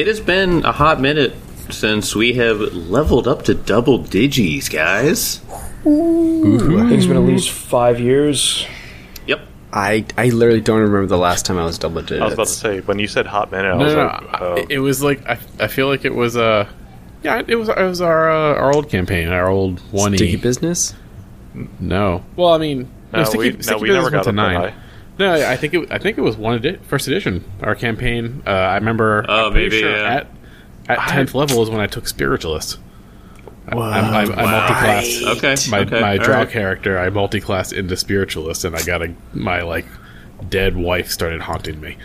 it has been a hot minute since we have leveled up to double digis, guys. I think it's been at least five years. Yep. I I literally don't remember the last time I was double digits. I was about to say when you said hot minute, I No, was no, like, no. oh, It was like I, I feel like it was uh yeah it was it was our uh, our old campaign our old one Sticky e business. no well I mean No, Sticky- we- no, Sticky we Business never got to nine. high. No, I think it I think it was one edi- first edition our campaign. Uh, I remember. Oh, I'm maybe, sure yeah. at at tenth level is when I took spiritualist. I, I, I, I multi-classed Okay. my okay. my draw right. character. I multi-classed into spiritualist, and I got a my like dead wife started haunting me.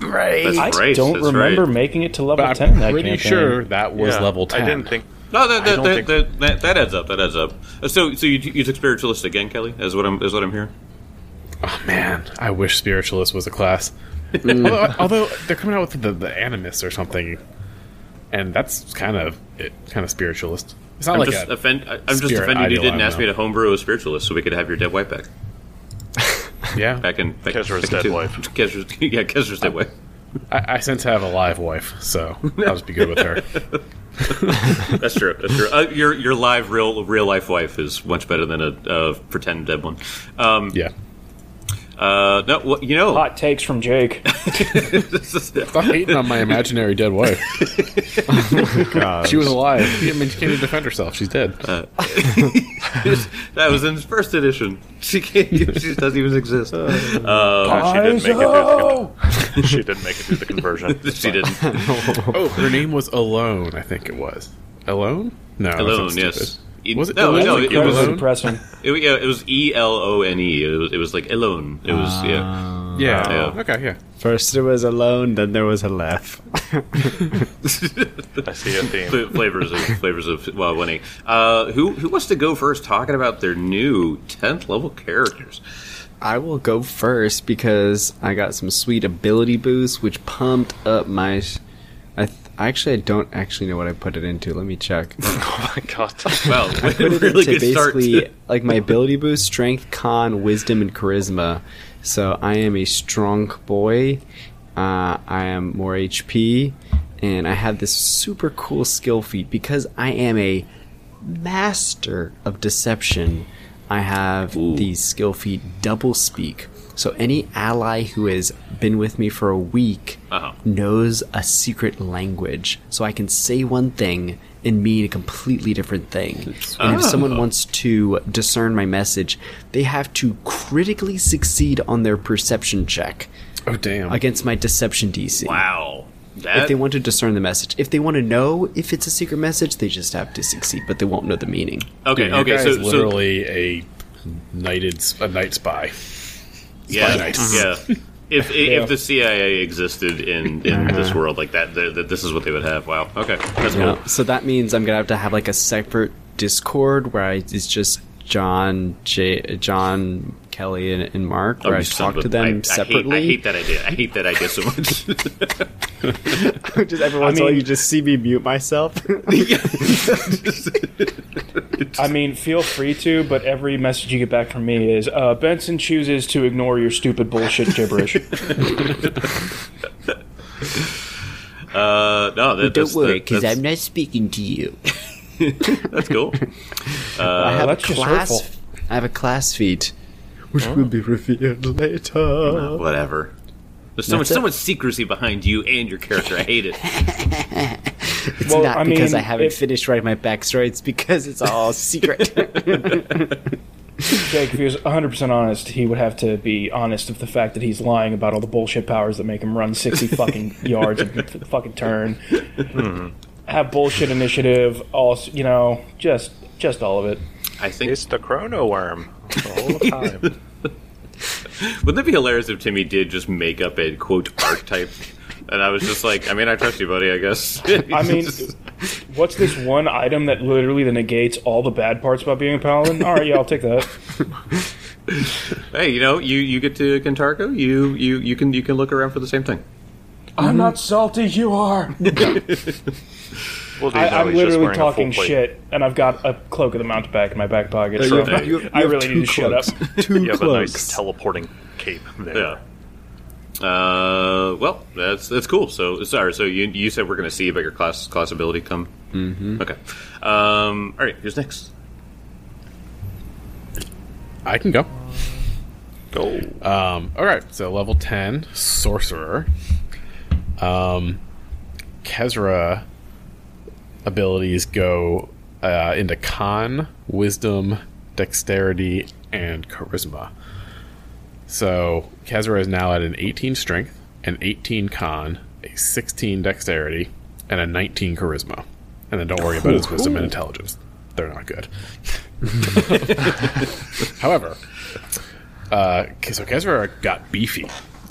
That's I right. don't that's remember right. making it to level But 10 I'm that pretty campaign. sure that was yeah, level ten. I didn't think. No, that that, that, think- that, that, that adds up. That adds up. Uh, So, so you, you took spiritualist again, Kelly? Is what I'm is what I'm hearing. Oh man, I wish spiritualist was a class. although, although they're coming out with the, the animus or something, and that's kind of it, kind of spiritualist. It's not I'm like just offend, I- I'm just spirit offended you didn't ask don't me to homebrew a spiritualist so we could have your dead wife back. yeah. Back in back, Kezra's back dead two- wife. Kezra's, yeah, Kezra's dead wife. I, I since have a live wife, so I'll just be good with her. That's true. That's true. Uh, your your live real real life wife is much better than a uh, pretend dead one. Um, Yeah. Uh, no, well, you know, Hot takes from Jake. this is- Stop hating on my imaginary dead wife. She was alive. I mean, she can't even defend herself. She's dead. that was in first edition. She can't. She doesn't even exist. Uh, she didn't make it through the she didn't make it through the conversion. she didn't. oh, her name was Alone. I think it was Alone. No, Alone, sounds yes. Stupid. E- Was it no, Alone? no, Was it, it it was Alone? depressing. it, yeah, it was E L O N E. It was it was like alone. It was yeah. Yeah. Yeah. Okay. Yeah. First it was alone, then there was a laugh. I see a theme. Fl- flavors of flavors of well winning. Uh, who who wants to go first? Talking about their new tenth level characters. I will go first because I got some sweet ability boosts, which pumped up my. I actually I don't actually know what I put it into. Let me check. Oh my god. Wow, put it really into good start. basically like my ability boost, strength, con, wisdom, and charisma. So I am a strong boy. Uh, I am more HP, and I have this super cool skill feat because I am a master of deception. I have the skill feat double speak. So any ally who has been with me for a week Uh-huh. knows a secret language. So I can say one thing and mean a completely different thing. And if someone wants to discern my message, they have to critically succeed on their perception check Oh damn. against my deception DC. Wow, If they want to discern the message. If they want to know if it's a secret message, they just have to succeed, but they won't know the meaning. okay. Dude, okay, guy so is so literally a knighted a night spy. Yeah, nice. yeah. If Yeah. if the CIA existed in in this world like that, th- th- this is what they would have. Wow. Okay, that's You cool. So that means I'm gonna have to have like a separate Discord where I, it's just John, J, John, Kelly, and, and Mark, Oh, where I you talk to them I- I hate- separately. I hate, that idea. I hate that idea so much. just every once in a while you just see me mute myself. I mean, feel free to, but every message you get back from me is uh, Benson chooses to ignore your stupid bullshit gibberish. uh, no, that, that's, that, that's, not speaking to you. that's cool. I uh, have that's a class. hurtful. I have a class feat, which oh. will be revealed later. Whatever. There's so much, That's so much secrecy behind you and your character. I hate it. It's Well, not I because mean, I haven't if- finished writing my backstory. It's because it's all secret. Jake, if he was 100% honest, he would have to be honest of the fact that he's lying about all the bullshit powers that make him run 60 fucking yards a fucking turn. Hmm. Have bullshit initiative, all, you know, just just all of it. I think. It's the chrono worm the whole time. Wouldn't it be hilarious if Timmy did just make up a quote archetype? And I was just like, I mean, I trust you, buddy. I guess. I mean, what's this one item that literally negates all the bad parts about being a paladin? All right, yeah, I'll take that. hey, you know, you you get to Kintargo, you you you can you can look around for the same thing. I'm not salty, you are. Well, do I, know I'm literally wearing a full talking shit, and I've got a cloak of the mountebank in my back pocket. So have- you have- I you have really two need to shut up. Two You have a nice teleporting cape there. Yeah. Uh, well, that's that's cool. So sorry. So you you said we're going to see about your class class ability come. Mm-hmm. Okay. Um. All right. Who's next? I can go. Go. Um, all right, so level ten sorcerer. Um, Kezra abilities go uh, into con, wisdom, dexterity, and charisma. So Kezra is now at an 18 strength, an 18 con, a 16 dexterity, and a 19 charisma. And then don't worry about his wisdom and intelligence; they're not good. However, uh, so Kezra got beefy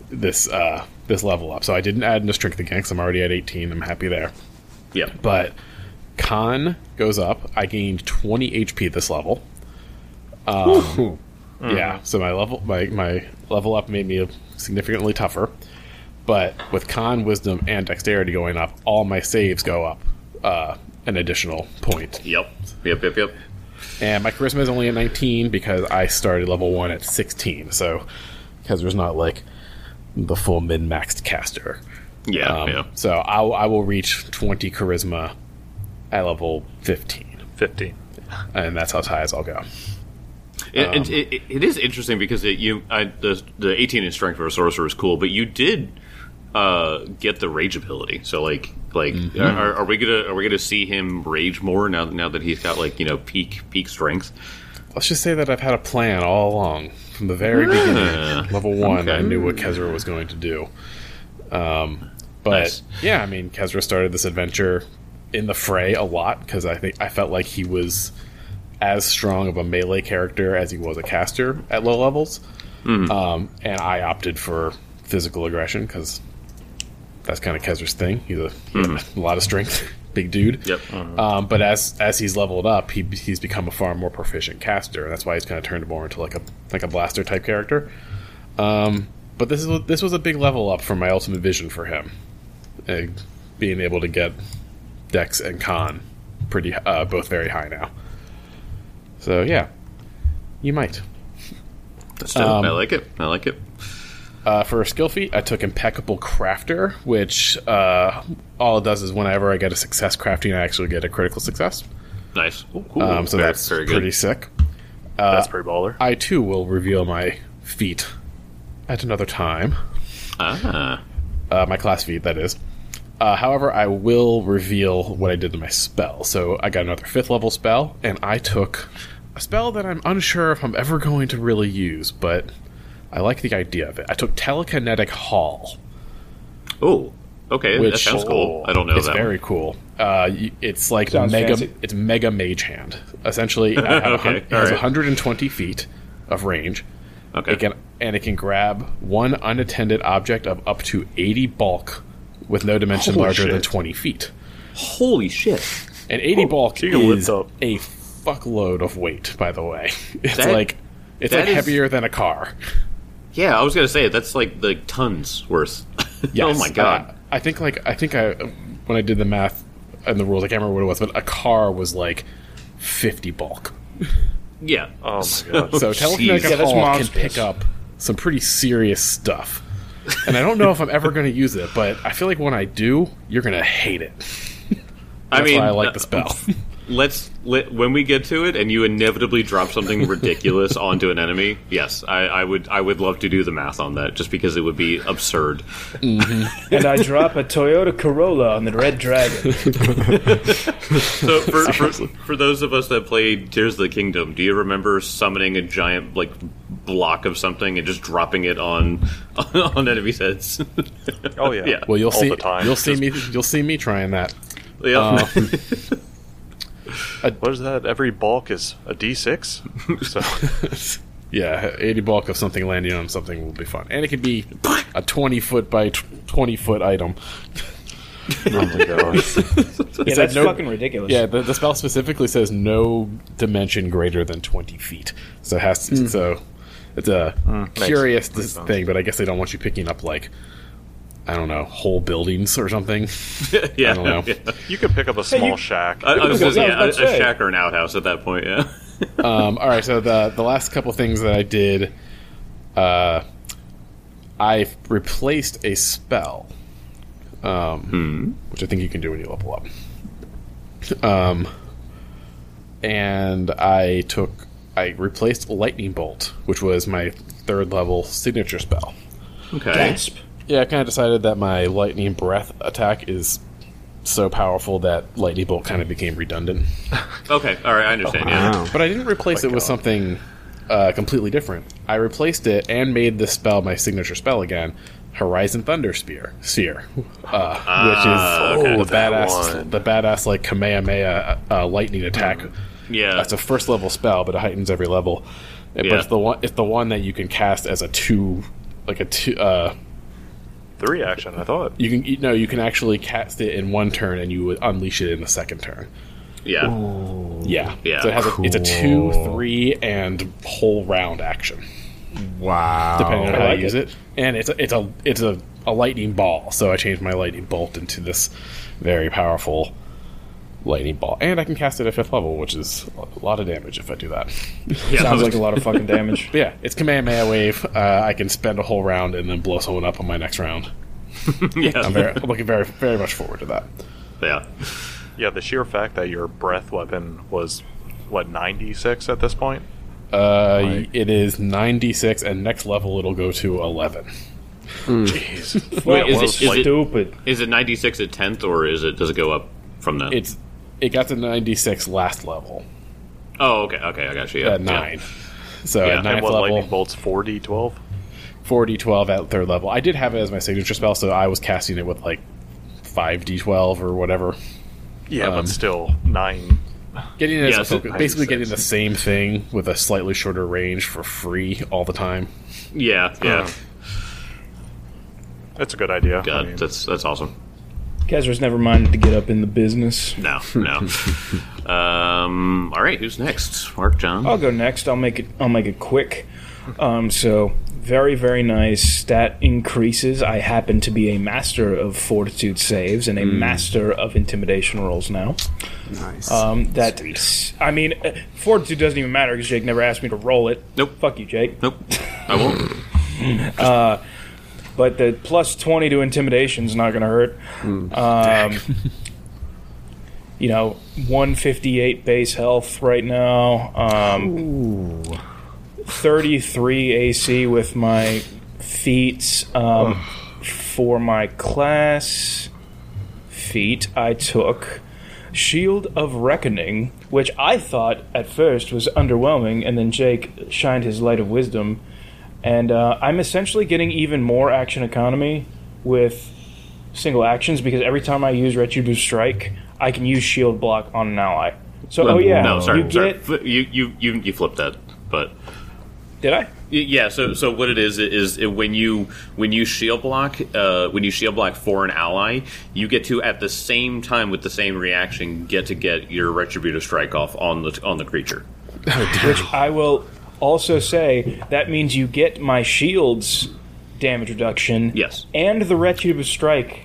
this uh, this level up. So I didn't add into strength again because I'm already at 18. I'm happy there. Yeah. But con goes up. I gained 20 HP this level. Um, Yeah. So my level my my level up made me significantly tougher. But with con, wisdom, and dexterity going up, all my saves go up uh, an additional point. Yep. Yep. Yep. Yep. And my charisma is only at 19 because I started level 1 at 16. So, because there's not like the full min maxed caster. Yeah. Um, yeah. So, I'll, I will reach 20 charisma at level 15. 50. And that's how high as I'll go. It, Um, it, it, it is interesting because it, you I, the the 18 in strength for a sorcerer is cool, but you did uh, get the rage ability. So like like Mm-hmm. are, are we gonna are we gonna see him rage more now now that he's got like you know peak peak strength? Let's just say that I've had a plan all along. From the very beginning, level 1, I knew what Kezra was going to do. Um, but Nice. yeah, I mean, Kezra started this adventure in the fray a lot because I think I felt like he was as strong of a melee character as he was a caster at low levels. Um, and I opted for physical aggression because that's kind of Kezra's thing. He's a, he a lot of strength, big dude. Yep. Um, but as as he's leveled up, he he's become a far more proficient caster, and that's why he's kind of turned more into like a like a blaster type character. Um, but this is this was a big level up for my ultimate vision for him, uh, being able to get Dex and Con pretty uh, both very high now. So yeah, you might. That's dope. Um, I like it. I like it. Uh, for a skill feat, I took Impeccable Crafter, which uh, all it does is whenever I get a success crafting, I actually get a critical success. Nice. Ooh, cool. Um, so Very- that's very good. pretty sick. That's pretty baller. I too will reveal my feat at another time. Ah. Uh, my class feat, that is. Uh, however, I will reveal what I did to my spell. So I got another fifth level spell, and I took a spell that I'm unsure if I'm ever going to really use, but I like the idea of it. I took Telekinetic Haul. Oh. Okay. that sounds cool. I don't know it's that. very cool. Uh, it's like Sounds mega. fancy. It's mega mage hand. Essentially, I have a hun- Okay, it has alright. 120 feet of range. okay. It can and it can grab one unattended object of up to 80 bulk with no dimension Holy larger than 20 feet. Holy shit. An 80 bulk you can is up. a fuckload of weight, by the way. It's That- like it's that like is- than a car. Yeah, I was gonna say that's like like tons worth. Yes. oh my god. Uh, I think like I think I when I did the math and the rules, I can't remember what it was, but a car was like 50 bulk. yeah. Oh my god. So telekinetic Yeah, can pick up some pretty serious stuff. And I don't know if I'm ever going to use it, but I feel like when I do, you're going to hate it. I mean, why I like uh, the spell. Let's let, when we get to it and you inevitably drop something ridiculous onto an enemy yes I, I would i would love to do the math on that just because it would be absurd and I drop a Toyota Corolla on the Red Dragon. so for, for, for those of us that played tears of the kingdom do you remember summoning a giant like block of something and just dropping it on on enemies heads Oh yeah. Yeah. well, you'll all see. the time. You'll see Just- me. You'll see me trying that. yeah Uh, What is that? Every bulk is a D6. So Yeah, 80 bulk of something landing on something will be fun, and it could be a 20 foot by 20 foot item. oh my god. Yeah, that's no- fucking ridiculous. Yeah, the, the spell specifically says no dimension greater than 20 feet. So it has to, so it's a curious makes sense. thing, but I guess they don't want you picking up like I don't know whole buildings or something. yeah, I don't know. yeah. You could pick up a small you- shack. I, I was gonna Yeah, I was a, a shack or an outhouse at that point yeah um, all right, so the the last couple things that I did, uh, I've replaced a spell, um, which I think you can do when you level up. Um, and I took I replaced lightning bolt, which was my third level signature spell. Okay. Gasp. Yeah, I kind of decided that my lightning breath attack is so powerful that lightning bolt kind of became redundant. Okay. All right. I understand. Yeah. Wow. But I didn't replace it with something uh, completely different. I replaced it and made this spell my signature spell again. Horizon Thunder Spear, Sphere, uh, Ah, which is okay. the That badass, one. the badass like Kamehameha uh, lightning attack. Yeah. That's a first level spell, but it heightens every level. But Yeah. it's the one, it's the one that you can cast as a two, like a two. Uh, Three action, I thought. you can you, no, you can actually cast it in one turn, and you would unleash it in the second turn. yeah. Yeah, Yeah. So it has a, it's a two, three, and whole round action. Wow. depending on I how like you use it. it. And it's a, it's a it's a, a lightning ball, so I changed my lightning bolt into this very powerful lightning ball, and I can cast it at fifth level, which is a lot of damage if I do that. yeah. Sounds like a lot of fucking damage. But yeah, it's command Kamehameha wave. Uh, I can spend a whole round and then blow someone up on my next round. yeah. I'm, very, I'm looking very very much forward to that. yeah. Yeah, the sheer fact that your breath weapon was, what, 96 at this point? Uh, It is 96, and next level it'll go to 11. Jeez. Wait, is is, it- is it- stupid? Is it 96 at 10th or is it does it go up from then? It's it got to 96 last level oh, okay. Okay. I got you. Yeah. at nine. So Yeah, at and ninth and what, level, lightning bolts 4d 12? 4d12 at third level. I did have it as my signature spell, so I was casting it with like 5d12 or whatever. Yeah, Um, but still, 9. Getting it as Yeah, a so- focus, basically getting the same thing with a slightly shorter range for free all the time. Yeah. Yeah. That's a good idea. I God, mean, that's that's awesome. Kezra's never minded to get up in the business. No. No. um. All right. Who's next? Mark John. I'll go next. I'll make it. I'll make it quick. Um, so very very nice stat increases. I happen to be a master of fortitude saves and a master of intimidation rolls now. Nice. Um, that I mean, uh, fortitude doesn't even matter because Jake never asked me to roll it. Nope. Fuck you, Jake. Nope. I won't. But the plus twenty to intimidation is not going to hurt. Um, you know, one fifty eight base health right now. Um, thirty three AC with my feats. Um, for my class feat, I took Shield of Reckoning, which I thought at first was underwhelming, and then Jake shined his light of wisdom, and uh, I'm essentially getting even more action economy with single actions because every time I use Retributive Strike, I can use Shield Block on an ally. So, oh yeah, No. Sorry. you sorry. get. You you you you flipped that, but. Did I? Yeah, so so what it is is when you when you shield block uh, when you shield block for an ally, you get to at the same time with the same reaction get to get your retributive strike off on the on the creature. Which I will also say that means you get my shields damage reduction. Yes. And the Retributive Strike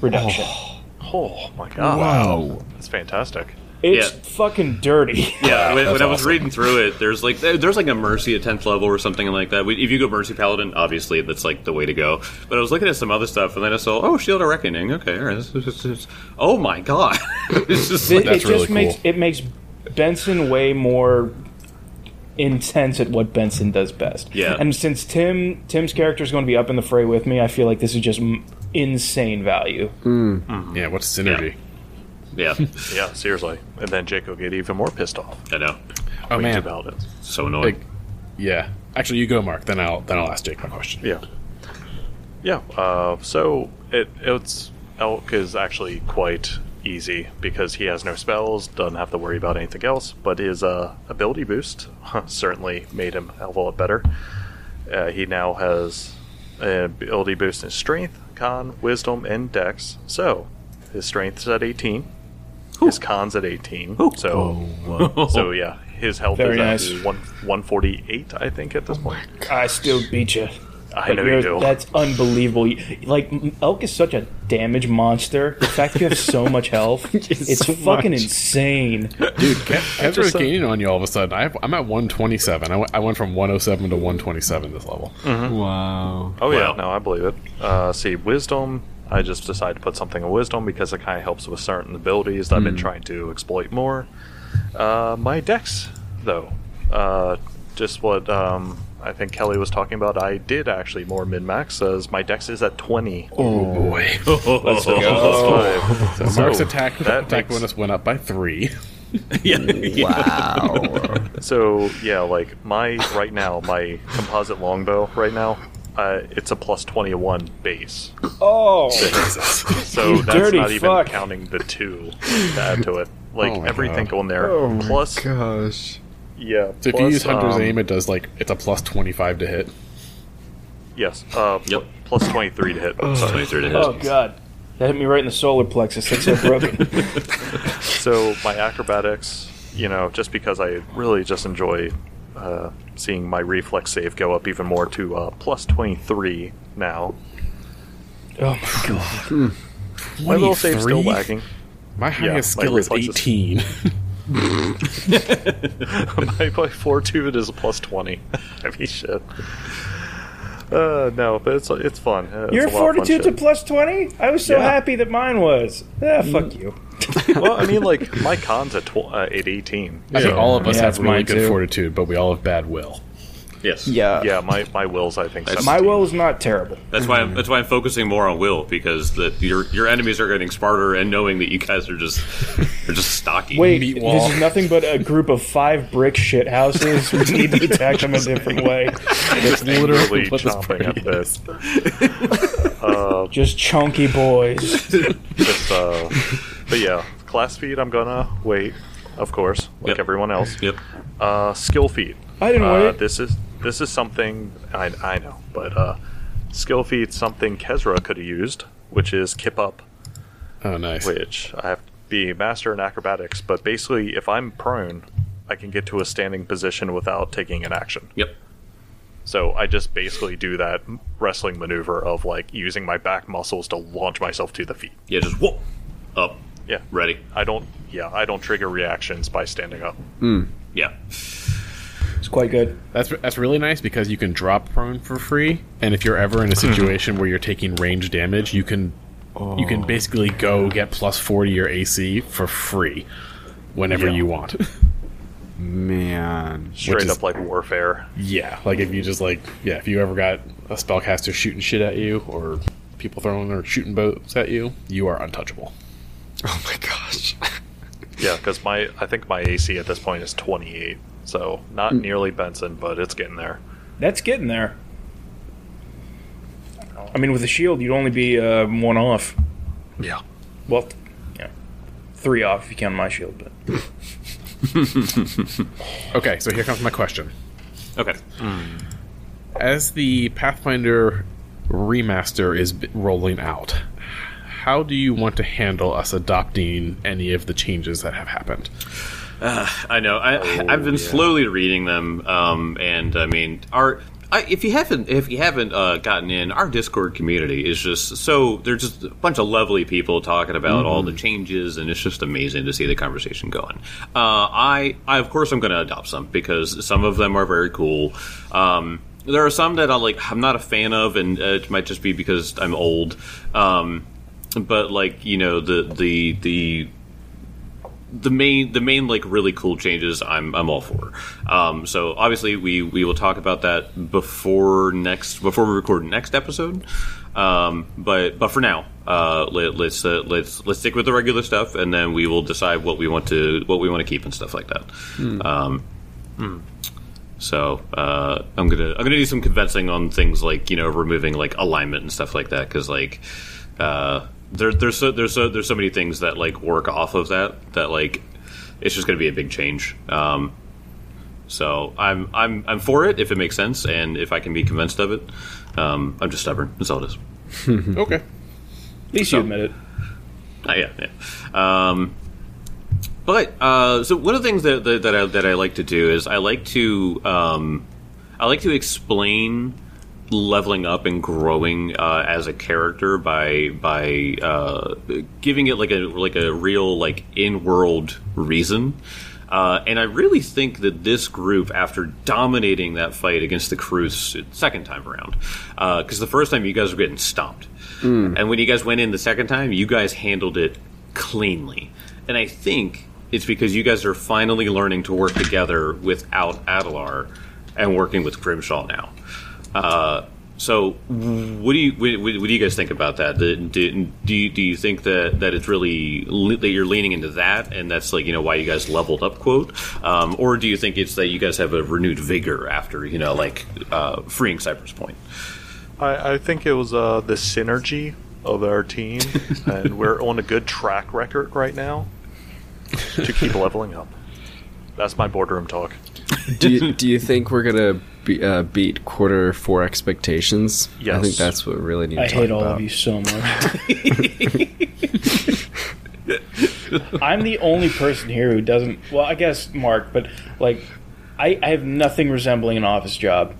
reduction. Oh. oh my god. Wow. That's fantastic. It's Yeah. fucking dirty. Yeah, when, That's when I was reading through it, there's like there's like a mercy at tenth level or something like that. If you go mercy paladin, obviously that's like the way to go. But I was looking at some other stuff, and then I saw oh shield of reckoning. Okay, all right. This is- oh my god, it's just It, like, it just really makes cool. it makes Benson way more intense at what Benson does best. Yeah. And since Tim Tim's character is going to be up in the fray with me, I feel like this is just m- insane value. Yeah, what's synergy? yeah, Yeah, seriously. And then Jake will get even more pissed off. I know, Oh Winged man, Paladins. so annoying. Like, yeah. Actually, you go, Mark. Then I'll then I'll ask Jake my question. Yeah. Yeah. Uh, so it it's Elk is actually quite easy because he has no spells, doesn't have to worry about anything else. But his uh, ability boost certainly made him a hell of a lot better. Uh, he now has an ability boost in strength, con, wisdom, and dex. So his strength's at 18. His con's at 18. So so yeah, his health Very is nice. at one 148, I think, at this point. I still beat you. I know you do. That's unbelievable. Like elk is such a damage monster. The fact you have so much health, it's so fucking much. insane. Dude, Ke- Kezra's just, uh, gaining on you all of a sudden. I have, I'm at 127. I went, from 107 to 127 this level. Wow. Oh yeah, Wow. no, I believe it. Uh, see, wisdom. I just decided to put something in wisdom because it kind of helps with certain abilities that I've been trying to exploit more. Uh, my dex, though, uh, just what um, I think Kelly was talking about. I did actually more min max as my dex is at twenty. Oh boy. Let's go. So Mark's attack, that attack makes- bonus went up by three. yeah, yeah. Wow. So yeah, like my right now, my composite longbow right now, uh, it's a plus twenty one base. Oh, So You that's dirty not even fuck. counting the two to add to it. Like Oh everything God. on there. Oh my plus, gosh. Yeah. So if you use Hunter's um, Aim, it does like it's a plus 25 to hit. Yes. Uh, Yep. Plus twenty three to hit. 23 to hit. oh god, that hit me right in the solar plexus. That's so broken. So my acrobatics, you know, just because I really just enjoy uh, seeing my reflex save go up even more to uh, plus twenty three now. oh my god. My little save's still 23? lagging. My highest my skill is reflexes. 18. my, my fortitude is a plus twenty. I mean, shit. Uh, no, but it's it's fun. It's Your a lot of fun fortitude's a plus twenty. I was so Yeah. happy that mine was. Ah, fuck you. well, I mean, like my con's at, tw- uh, at eighteen. I think all of us Yeah, have really good too. fortitude, but we all have bad will. Yes. Yeah. Yeah, my, my will's I think. That's- My will is not terrible. That's why I'm, that's why I'm focusing more on Will because the your your enemies are getting smarter and knowing that you guys are just are just stocky. Wait, Meat this is nothing but a group of five brick shit houses. We need to attack them a different way. That's literally what chomping at this. Just chunky boys. Just, uh, but yeah, class feat. I'm gonna wait, of course, like Yep. everyone else. Yep. Uh, skill feat. I didn't Uh, wait. this is this is something I I know, but uh, skill feat something Kezra could have used, which is kip up, Oh, nice. which I have to be master in acrobatics. But basically, if I'm prone, I can get to a standing position without taking an action. Yep. So I just basically do that wrestling maneuver of like using my back muscles to launch myself to the feet. Yeah. Just whoop up. Yeah. Ready. I don't. Yeah, I don't trigger reactions by standing up. Yeah. It's quite good. That's that's really nice because you can drop prone for free, and if you're ever in a hmm. situation where you're taking range damage, you can you can oh. basically go get plus forty your AC for free whenever Yeah. you want. Man. Straight is- up like warfare. yeah, like if you just like yeah, if you ever got a spellcaster shooting shit at you or people throwing or shooting boats at you, you are untouchable. Oh my gosh. Yeah, because my I think my AC at this point is 28, so not nearly Benson, but it's getting there. That's getting there. I mean, with a shield, you'd only be uh, one off. Yeah. Well, yeah, three off if you count my shield. But Okay, so here comes my question. Okay. As the Pathfinder remaster is rolling out, how do you want to handle us adopting any of the changes that have happened? I know. I, Oh, I've been yeah. slowly reading them, um, and I mean, our I, if you haven't if you haven't uh, gotten in, our Discord community is just so there's just a bunch of lovely people talking about all Mm-hmm. the changes, and it's just amazing to see the conversation going. Uh, I, I of course I'm going to adopt some because some of them are very cool. Um, there are some that I like. I'm not a fan of, and uh, it might just be because I'm old. Um, but like you know the the the the main the main like really cool changes I'm I'm all for. Um, so obviously we we will talk about that before next before we record next episode. Um, but but for now, uh, let, let's uh, let's let's stick with the regular stuff, and then we will decide what we want to what we want to keep and stuff like that. Um, so uh, I'm gonna I'm gonna do some convincing on things like you know removing like alignment and stuff like that because like uh, there, there's so there's so there's so many things that like work off of that that like it's just gonna be a big change. Um, so I'm I'm I'm for it if it makes sense and if I can be convinced of it. Um, I'm just stubborn. That's all it is. Okay. at least So- you admit it. Uh, yeah, yeah. Um, but uh, so one of the things that that, that, I, that I like to do is I like to um, I like to explain leveling up and growing uh, as a character by by uh, giving it like a like a real like in world reason. Uh, and I really think that this group, after dominating that fight against the Cruz second time around, because the first time you guys were getting stomped, and when you guys went in the second time, you guys handled it cleanly. And I think it's because you guys are finally learning to work together without Adelar and working with Grimshaw now. Uh, so, what do you what, what do you guys think about that? Do, do, do, you, do you think that, that it's really le- that you're leaning into that, and that's like you know why you guys leveled up, quote, um, or do you think it's that you guys have a renewed vigor after you know like uh, freeing Cypress Point? I, I think it was uh, the synergy of our team, and we're on a good track record right now to keep leveling up. That's my boardroom talk. do you, do you think we're gonna be, uh, beat quarter four expectations? I think that's what we really need to I talk hate all about. of you so much. I'm the only person here who doesn't. Well, I guess Mark, but like, I, I have nothing resembling an office job.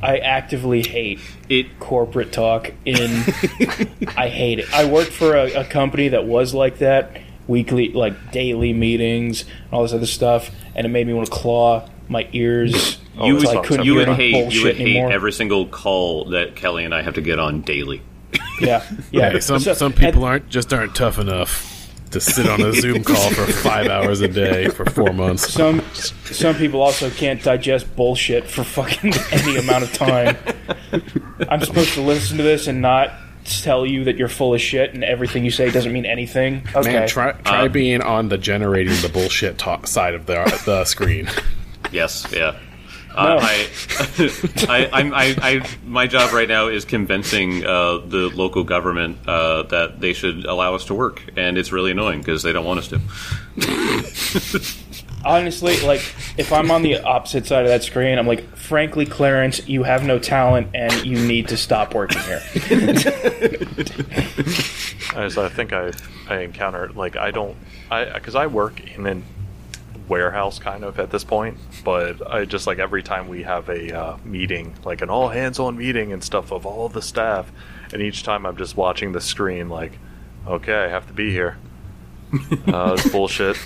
I actively hate It corporate talk. In I hate it. I worked for a, a company that was like that, weekly, like daily meetings and all this other stuff, and it made me want to claw my ears. you until I would, couldn't you would hate you bullshit would hate anymore. every single call that Kelly and I have to get on daily. yeah, yeah. Hey, some So- some people at- aren't just aren't tough enough to sit on a Zoom call for five hours a day for four months. Some some people also can't digest bullshit for fucking any amount of time. I'm supposed to listen to this and not tell you that you're full of shit and everything you say doesn't mean anything. Okay. Man, try try Uh, being on the generating the bullshit talk side of the the screen. Yes, yeah. No. Uh, I, I, I'm, I, I, my job right now is convincing uh, the local government uh, that they should allow us to work, and it's really annoying because they don't want us to. Honestly, like if I'm on the opposite side of that screen, I'm like, frankly, Clarence, you have no talent and you need to stop working here. As I think I I encountered like I don't I because I work in a warehouse kind of at this point, but I just like every time we have a uh, meeting, like an all hands on meeting and stuff of all the staff, and each time I'm just watching the screen like, okay, I have to be here. Uh, this is bullshit.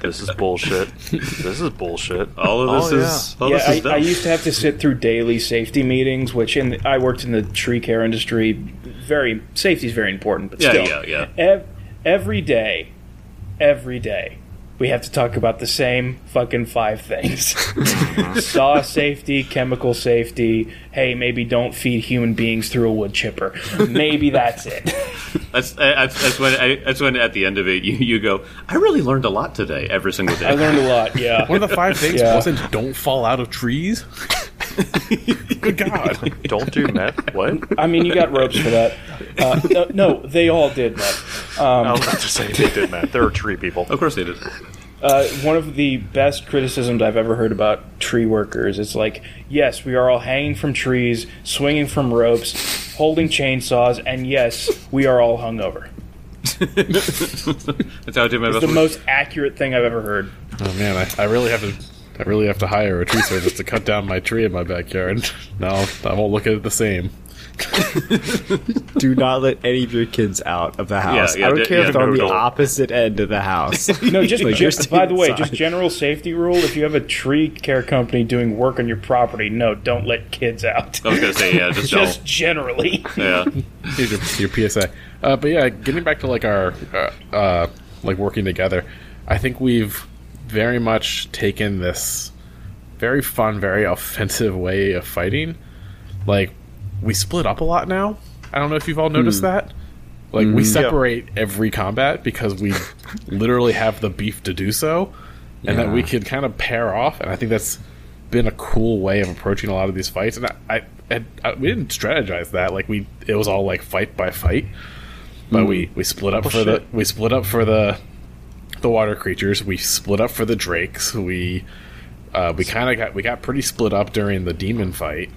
This is bullshit. This is bullshit. All of this Oh, is, all yeah, this I, is. I used to have to sit through daily safety meetings, which in I worked in the tree care industry. Very safety is very important, but Yeah, still, yeah, yeah. Ev- every day, every day, we have to talk about the same fucking five things: saw safety, chemical safety. Hey, maybe don't feed human beings through a wood chipper. Maybe that's it. That's, that's, that's when I, that's when at the end of it you, you go. I really learned a lot today. Every single day. I learned a lot. Yeah. One of the five things Yeah. wasn't don't fall out of trees. Good God! Don't do meth. What? I mean, you got ropes for that. Uh, no, no, they all did that. I was about to say they did meth. There are tree people. Of course they did. Uh, one of the best criticisms I've ever heard about tree workers is like, yes, we are all hanging from trees, swinging from ropes, holding chainsaws, and yes, we are all hungover. That's how I did my It's best. the most accurate thing I've ever heard. Oh man, I, I really have to. I really have to hire a tree service to cut down my tree in my backyard. No, I won't look at it the same. Do not let any of your kids out of the house. yeah, I don't d- care yeah, if they're on the don't. opposite end of the house. No, just Like, gen- by the way, just general safety rule: if you have a tree care company doing work on your property, no, don't let kids out. I was gonna say yeah, just, Just don't. generally. Yeah. Here's your, your PSA. Uh, but yeah, getting back to like our uh, uh, like working together, I think we've very much taken this very fun, very offensive way of fighting. Like we split up a lot now. I don't know if you've all noticed hmm. that. Like we hmm. separate every combat because we literally have the beef to do so, and that we Yeah. can kind of pair off. And I think that's been a cool way of approaching a lot of these fights. And I, I, I, I uh, we didn't strategize that. Like we, it was all like fight by fight. But we hmm. we split up for the we split up for the the water creatures. We split up for the drakes. We uh, we kind of got we got pretty split up during the demon fight.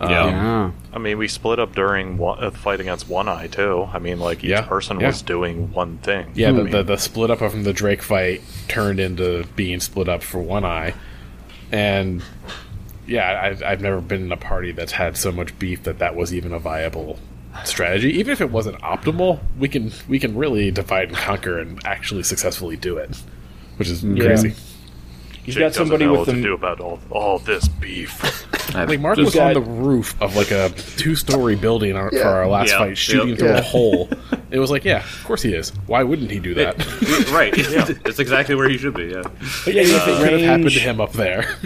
Um, Yeah. yeah. I mean, we split up during one, uh, the fight against One Eye too. I mean, like each Yeah, person yeah. was doing one thing. Yeah, the, the the split up from the Drake fight turned into being split up for One Eye, and yeah, I, I've never been in a party that's had so much beef that that was even a viable strategy. Even if it wasn't optimal, we can we can really divide and conquer and actually successfully do it, which is crazy. He's Jake got doesn't somebody know with what to do about all all this beef. Like Mark Just was on the roof of like a two-story building our, for our last Yeah. fight, shooting Yep. through Yeah. a hole. It was like, yeah, of course he is. Why wouldn't he do that? right. Yeah, it's exactly where he should be. Yeah. But yeah, you uh, have Nothing could have happened to him up there.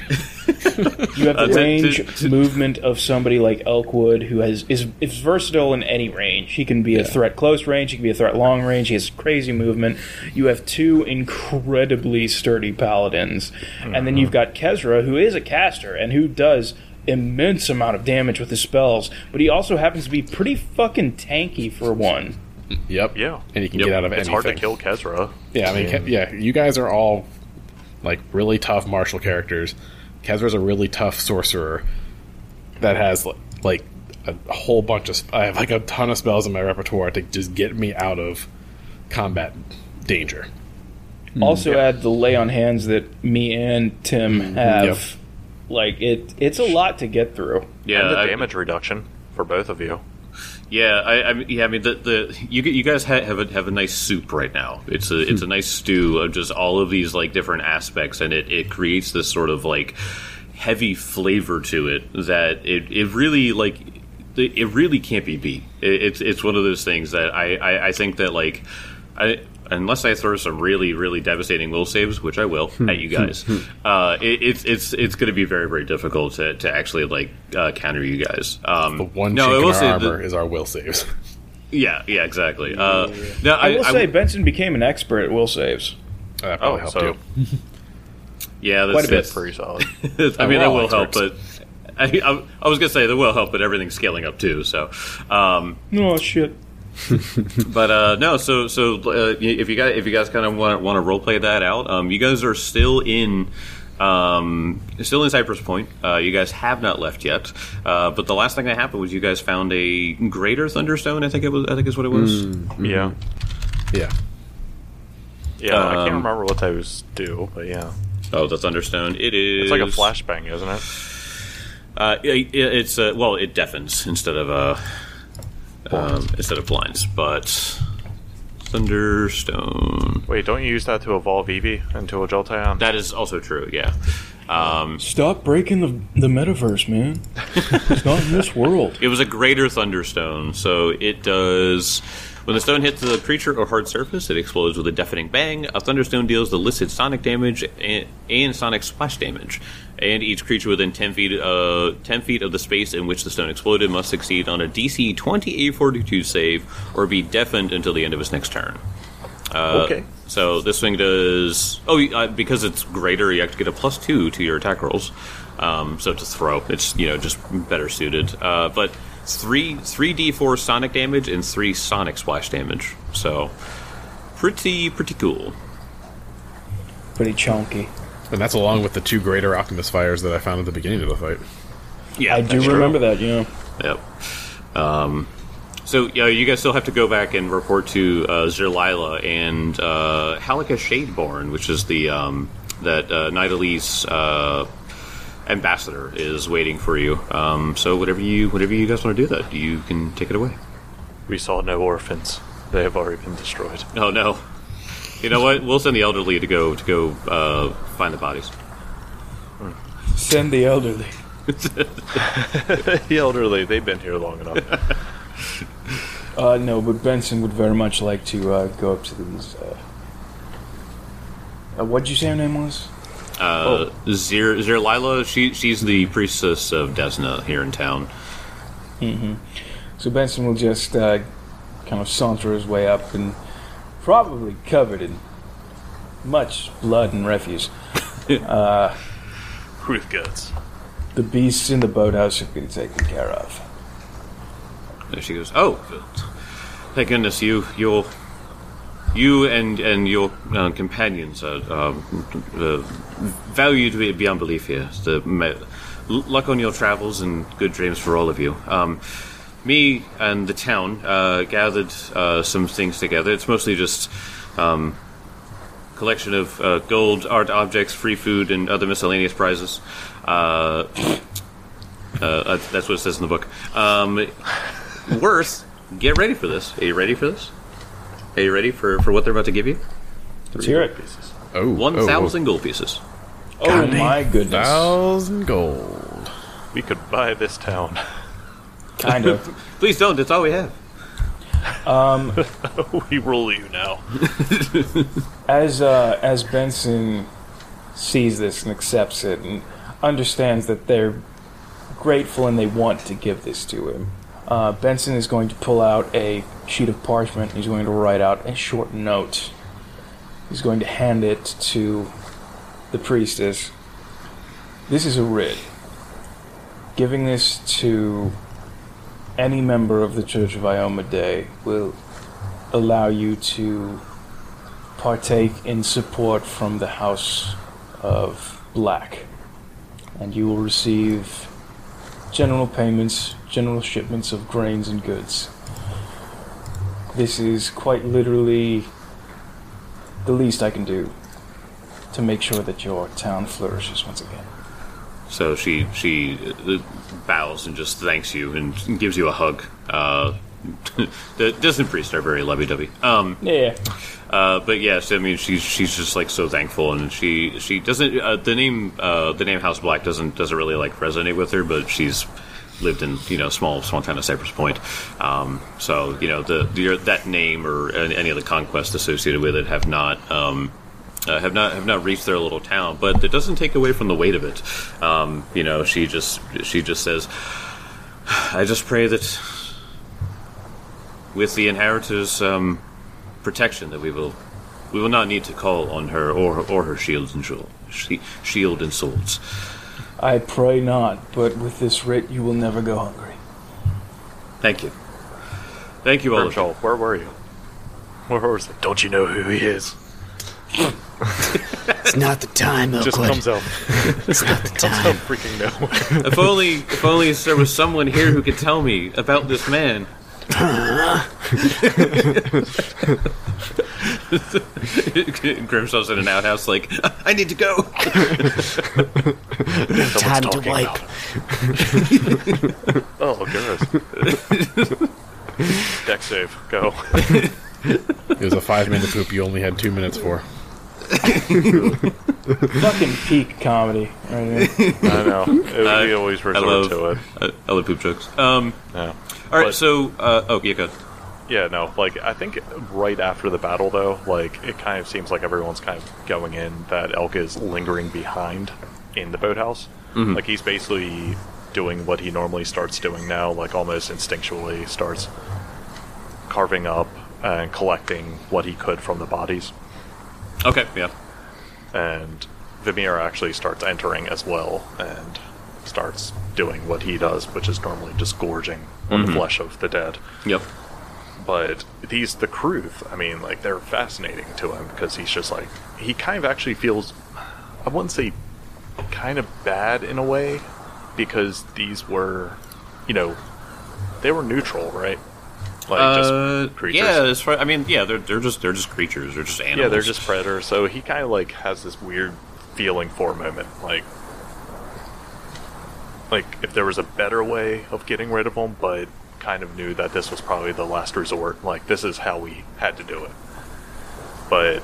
You have the Uh, to- range to- to- movement of somebody like Elkwood, who has is is versatile in any range. He can be a threat close range. He can be a threat long range. He has crazy movement. You have two incredibly sturdy paladins, and then you've got Kezra, who is a caster and who does immense amount of damage with his spells. But he also happens to be pretty fucking tanky for one. yep. Yeah. And he can Yep. get out of It's anything. hard to kill Kezra. Yeah, I mean, Ke- yeah, you guys are all like really tough martial characters. Kezra's a really tough sorcerer that has li- like a whole bunch of. I have like a ton of spells in my repertoire to just get me out of combat danger. Hmm. Also, Yeah. add the lay on hands that me and Tim mm-hmm. have. Yep. Like it, it's a lot to get through. Yeah. and the I- damage reduction for both of you. Yeah, I, I mean, yeah, I mean, the, the you you guys ha- have a have a nice soup right now. It's a it's a nice stew of just all of these like different aspects, and it, it creates this sort of like heavy flavor to it that it, it really like it really can't be beat. It, it's it's one of those things that I, I, I think that like I unless I throw some really really devastating will saves, which I will at you guys, uh, it, it's it's it's going to be very very difficult to, to actually like uh, counter you guys. Um, The one no, chink I in will our say armor that- is our will saves. yeah, yeah, exactly. Uh, no, I, will I, say Benson became an expert at will saves. That probably Oh, helped so you. yeah, that's, quite a bit. that's pretty solid. I mean, We're that all will help, but I, I, I was gonna say that will help, but everything's scaling up too. So, um, Oh shit! but uh, no, so so uh, if you guys if you guys kind of want want to role play that out, um, you guys are still in. Um, still in Cypress Point. Uh, you guys have not left yet. Uh, but the last thing that happened was you guys found a greater thunderstone. I think it was. I think is what it was. Yeah. Yeah. Yeah, I can't Um, remember what those do, but yeah. Oh, the thunderstone. It is. It's like a flashbang, isn't it? Uh, it, it's uh, well, it deafens instead of uh, um, instead of blinds, but thunderstone. Wait, don't you use that to evolve Eevee into a Jolteon? That is also true. Yeah. Um, Stop breaking the the metaverse, man. it's not in this world. it was a greater thunderstone, so it does. When the stone hits the creature or hard surface, it explodes with a deafening bang. A thunderstone deals the listed sonic damage and, and sonic splash damage. And each creature within 10 feet, uh, 10 feet of the space in which the stone exploded must succeed on a DC 20 A42 save or be deafened until the end of its next turn. Uh, Okay. So this thing does. Oh, uh, because it's greater, you have to get a plus two to your attack rolls. Um, so to throw, it's you know just better suited. Uh, but three three d four sonic damage and three sonic splash damage. So pretty pretty cool. Pretty chunky. And that's along with the two greater alchemist's fires that I found at the beginning of the fight. Yeah, I do true. remember that. Yeah. Yep. Um, so yeah, you guys still have to go back and report to uh, Zerlila and uh, Halika Shadeborn, which is the um, that uh, Nidalese uh, ambassador is waiting for you. Um, so whatever you whatever you guys want to do, that you can take it away. We saw no orphans. They have already been destroyed. Oh no. You know what? We'll send the elderly to go to go uh, find the bodies. Send the elderly. the elderly, they've been here long enough. Uh, no, but Benson would very much like to uh, go up to these. Uh, uh, what'd you say her name was? Uh, Zir Zerlila, she she's the priestess of Desna here in town. So Benson will just uh, kind of saunter his way up and probably covered in much blood and refuse. With guts. The beasts in the boathouse have been taken care of. There she goes. Oh, thank goodness you you'll you and and your uh, companions are um, uh, valued beyond belief here. The luck on your travels and good dreams for all of you. Um, me and the town uh, gathered uh, some things together. It's mostly just um, collection of uh, gold, art objects, free food, and other miscellaneous prizes. Uh, uh, that's what it says in the book. Um, worth. Get ready for this. Are you ready for this? Are you ready for, for what they're about to give you? Let's hear it. Oh, One oh, thousand gold pieces. Oh my goodness. thousand gold. We could buy this town. Kind of. Please don't. That's all we have. we rule you now. as uh, as Benson sees this and accepts it and understands that they're grateful and they want to give this to him, uh, Benson is going to pull out a sheet of parchment. He's going to write out a short note. He's going to hand it to the priestess. This is a writ. Giving this to any member of the Church of Iomedae will allow you to partake in support from the House of Black. And you will receive general payments, general shipments of grains and goods. This is quite literally the least I can do to make sure that your town flourishes once again. So she she uh, bows and just thanks you and gives you a hug. Uh, the distant priests are very lovey-dovey. Um, Yeah. uh, but yes, I mean she's she's just like so thankful, and she she doesn't uh, the name uh, the name House Black doesn't doesn't really like resonate with her, but she's lived in you know small small town of Cypress Point, um, so you know the, the that name or any any of the conquests associated with it have not. Um, uh, have not have not reached their little town, but it doesn't take away from the weight of it. Um, you know, she just she just says, "I just pray that with the inheritors' um, protection, that we will we will not need to call on her or or her shields and shield, she, shield and swords." I pray not, but with this writ you will never go hungry. Thank you, thank you all. of you. Grimshaw, where were you? Where was it? Don't you know who he is? It's not the time, Just Oakwood. comes out, It's not the comes out time. freaking nowhere. If only if only there was someone here who could tell me about this man. Grimshaw's in an outhouse, like I need to go. Time to wipe. Oh, gross. Deck save, go. It was a five minute poop you only had two minutes for. Fucking peak comedy. Right here. I know. It, we always I resort love to it. I, I love poop jokes. Um, Yeah. all right, But- so uh, oh yeah, good. Yeah, no, like I think right after the battle though, like it kind of seems like everyone's kind of going in that Elk is lingering behind in the boathouse. Like he's basically doing what he normally starts doing now, like almost instinctually starts carving up and collecting what he could from the bodies. Okay, yeah. And Vimir actually starts entering as well and starts doing what he does, which is normally just gorging on the mm-hmm. flesh of the dead Yep. but these the Kruth, I mean, like they're fascinating to him because he's just like he kind of actually feels I wouldn't say kind of bad in a way because these were you know they were neutral, right? Like Uh, just creatures. yeah, as far I mean, yeah, they're they're just they're just creatures. They're just animals. Yeah, they're just predators. So he kind of like has this weird feeling for a moment, like like if there was a better way of getting rid of them, but kind of knew that this was probably the last resort. Like this is how we had to do it. But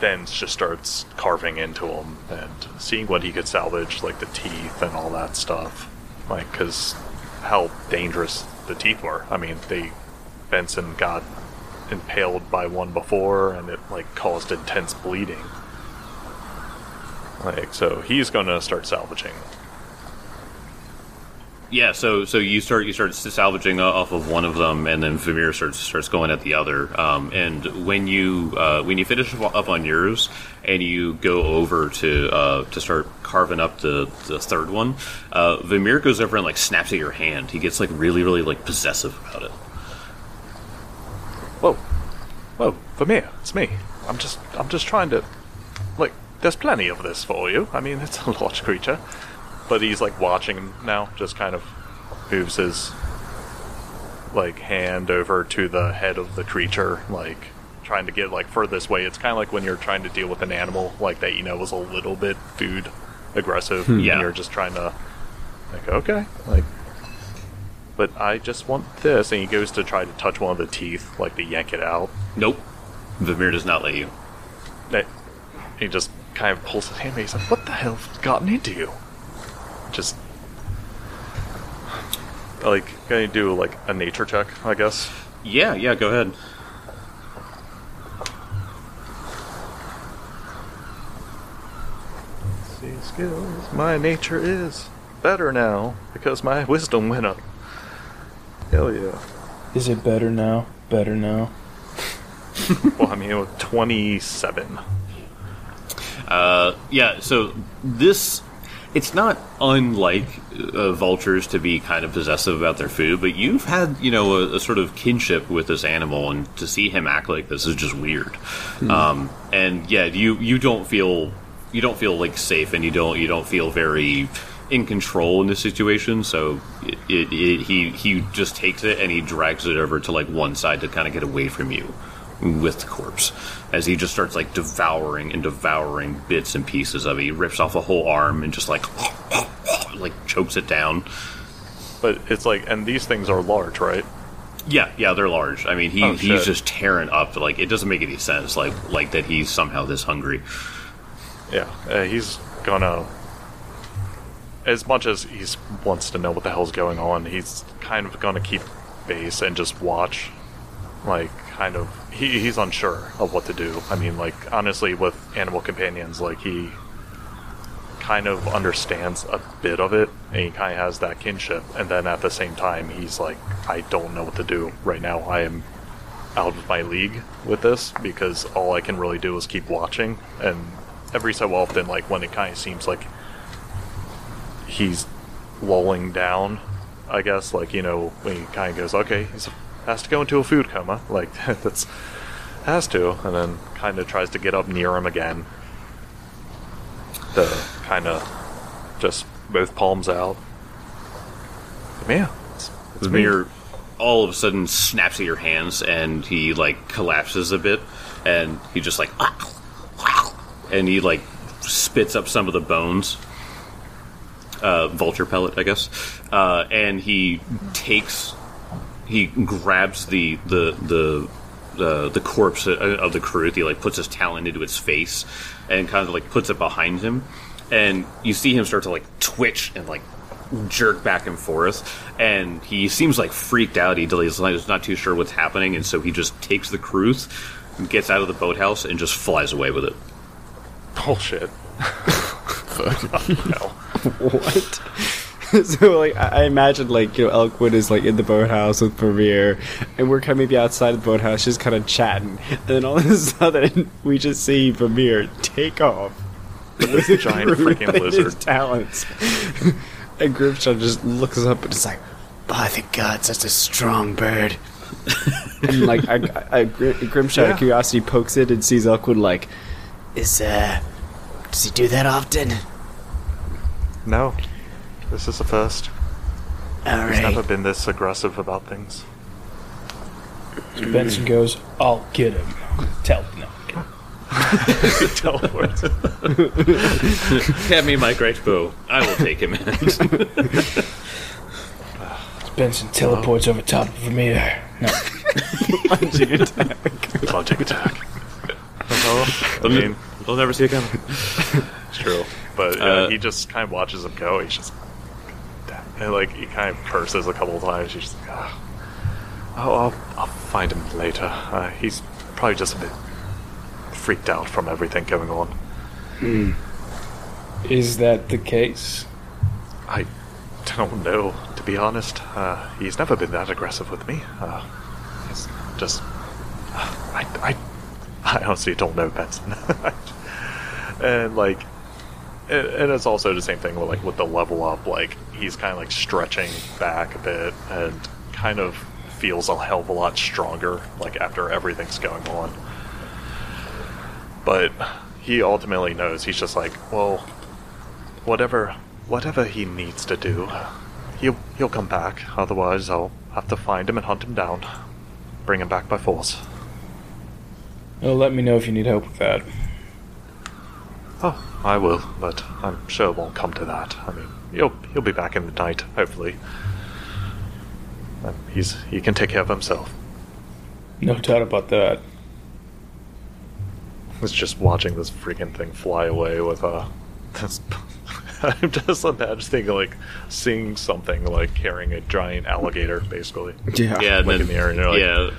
then just starts carving into them and seeing what he could salvage, like the teeth and all that stuff. Like, because how dangerous the teeth were. I mean, they Benson got impaled by one before, and it like caused intense bleeding. Like, so he's gonna start salvaging. Yeah, so so you start you start salvaging off of one of them, and then Vimir starts starts going at the other. Um, and when you uh, when you finish up on yours, and you go over to uh, to start carving up the, the third one, uh, Vimir goes over and like snaps at your hand. He gets like really really like possessive about it. Whoa, whoa, Vermeer, it's me. I'm just, I'm just trying to, like, there's plenty of this for you. I mean, it's a large creature, but he's like watching now. Just kind of moves his like hand over to the head of the creature, like trying to get like furthest way. It's kind of like when you're trying to deal with an animal like that you know was a little bit food aggressive. Hmm. Yeah. and you're just trying to like okay, like. But I just want this, and he goes to try to touch one of the teeth, like to yank it out. Nope. Vamir does not let you. He just kind of pulls his hand. and He's like, "What the hell's gotten into you?" Just like gonna do like a nature check, I guess. Yeah, yeah, go ahead. See skills. My nature is better now because my wisdom went up. Hell yeah. Is it better now? Better now. Well, I mean, with twenty-seven. Uh, yeah, so this. It's not unlike uh, vultures to be kind of possessive about their food, but you've had, you know, a, a sort of kinship with this animal, and to see him act like this is just weird. Um, and yeah, you you don't feel you don't feel like safe, and you don't you don't feel very in control in this situation. So it, it, it, he he just takes it and he drags it over to like one side to kind of get away from you with the corpse as he just starts like devouring and devouring bits and pieces of it. He rips off a whole arm and just like like chokes it down. But it's like, and these things are large, right? Yeah, yeah, they're large. I mean, he Oh, he's just tearing up. Like it doesn't make any sense. Like like that he's somehow this hungry. Yeah, uh, he's gonna. As much as he wants to know what the hell's going on, he's kind of gonna keep base and just watch. Like, kind of. He, he's unsure of what to do. I mean, like, honestly, with animal companions, like, he kind of understands a bit of it, and he kind of has that kinship. And then at the same time, he's like, I don't know what to do right now. I am out of my league with this because all I can really do is keep watching. And every so often, like when it kind of seems like he's lulling down, I guess, like you know, when he kind of goes, okay, he has to go into a food coma, like that's has to, and then kind of tries to get up near him again. The kind of just both palms out. Yeah, it's, it's me. Vamir all of a sudden snaps at your hands and he like collapses a bit and he just like and he like spits up some of the bones uh, vulture pellet i guess. Uh, and he takes he grabs the the the the, the corpse of of the crew he like puts his talon into its face and kind of like puts it behind him. And you see him start to like twitch and like jerk back and forth. And he seems like freaked out. He he's like- he's not too sure what's happening. And so he just takes the cruise gets out of the boathouse and just flies away with it. Bullshit. Fuck. no. What? so like I imagine like you know Elkwood is like in the boathouse with Vermeer, and we're kind of maybe outside the boathouse just kind of chatting, and then all of a sudden we just see Vermeer take off With a giant freaking lizard. talons, and Grimshaw just looks up and is like, "By the gods, that's a strong bird." and like I, I, I Grimshaw Yeah. curiosity pokes it and sees Elkwood like, "Is uh, does he do that often?" No. This is the first. All He's never been this aggressive about things. Benson goes, I'll get him. Tell no. Teleport. Have me my great bow. I will take him in. Benson teleports over top of Vermeer. No. Punching attack. Logic attack. Uh-huh. I mean, They'll never see it coming. it's true. But uh, Uh, he just kind of watches him go. He's just. And like, he kind of curses a couple of times. He's just like, ah. Oh, I'll, I'll find him later. Uh, he's probably just a bit freaked out from everything going on. Is that the case? I don't know, to be honest. Uh, he's never been that aggressive with me. Uh, it's just. I, I, I honestly don't know, Benson. and, like. And, it's also the same thing with like with the level up. Like he's kind of like stretching back a bit and kind of feels a hell of a lot stronger. Like after everything's going on, but he ultimately knows he's just like, well, whatever whatever he needs to do, he'll he'll come back. Otherwise, I'll have to find him and hunt him down, bring him back by force. Well, let me know if you need help with that. Oh, I will, but I'm sure it won't come to that. I mean, he'll he'll be back in the night, hopefully. And he's he can take care of himself. No doubt about that. It's just watching this freaking thing fly away with uh this I'm just imagining like seeing something like carrying a giant alligator, basically. Yeah. Yeah, and Like then, in the air, and you're like- yeah.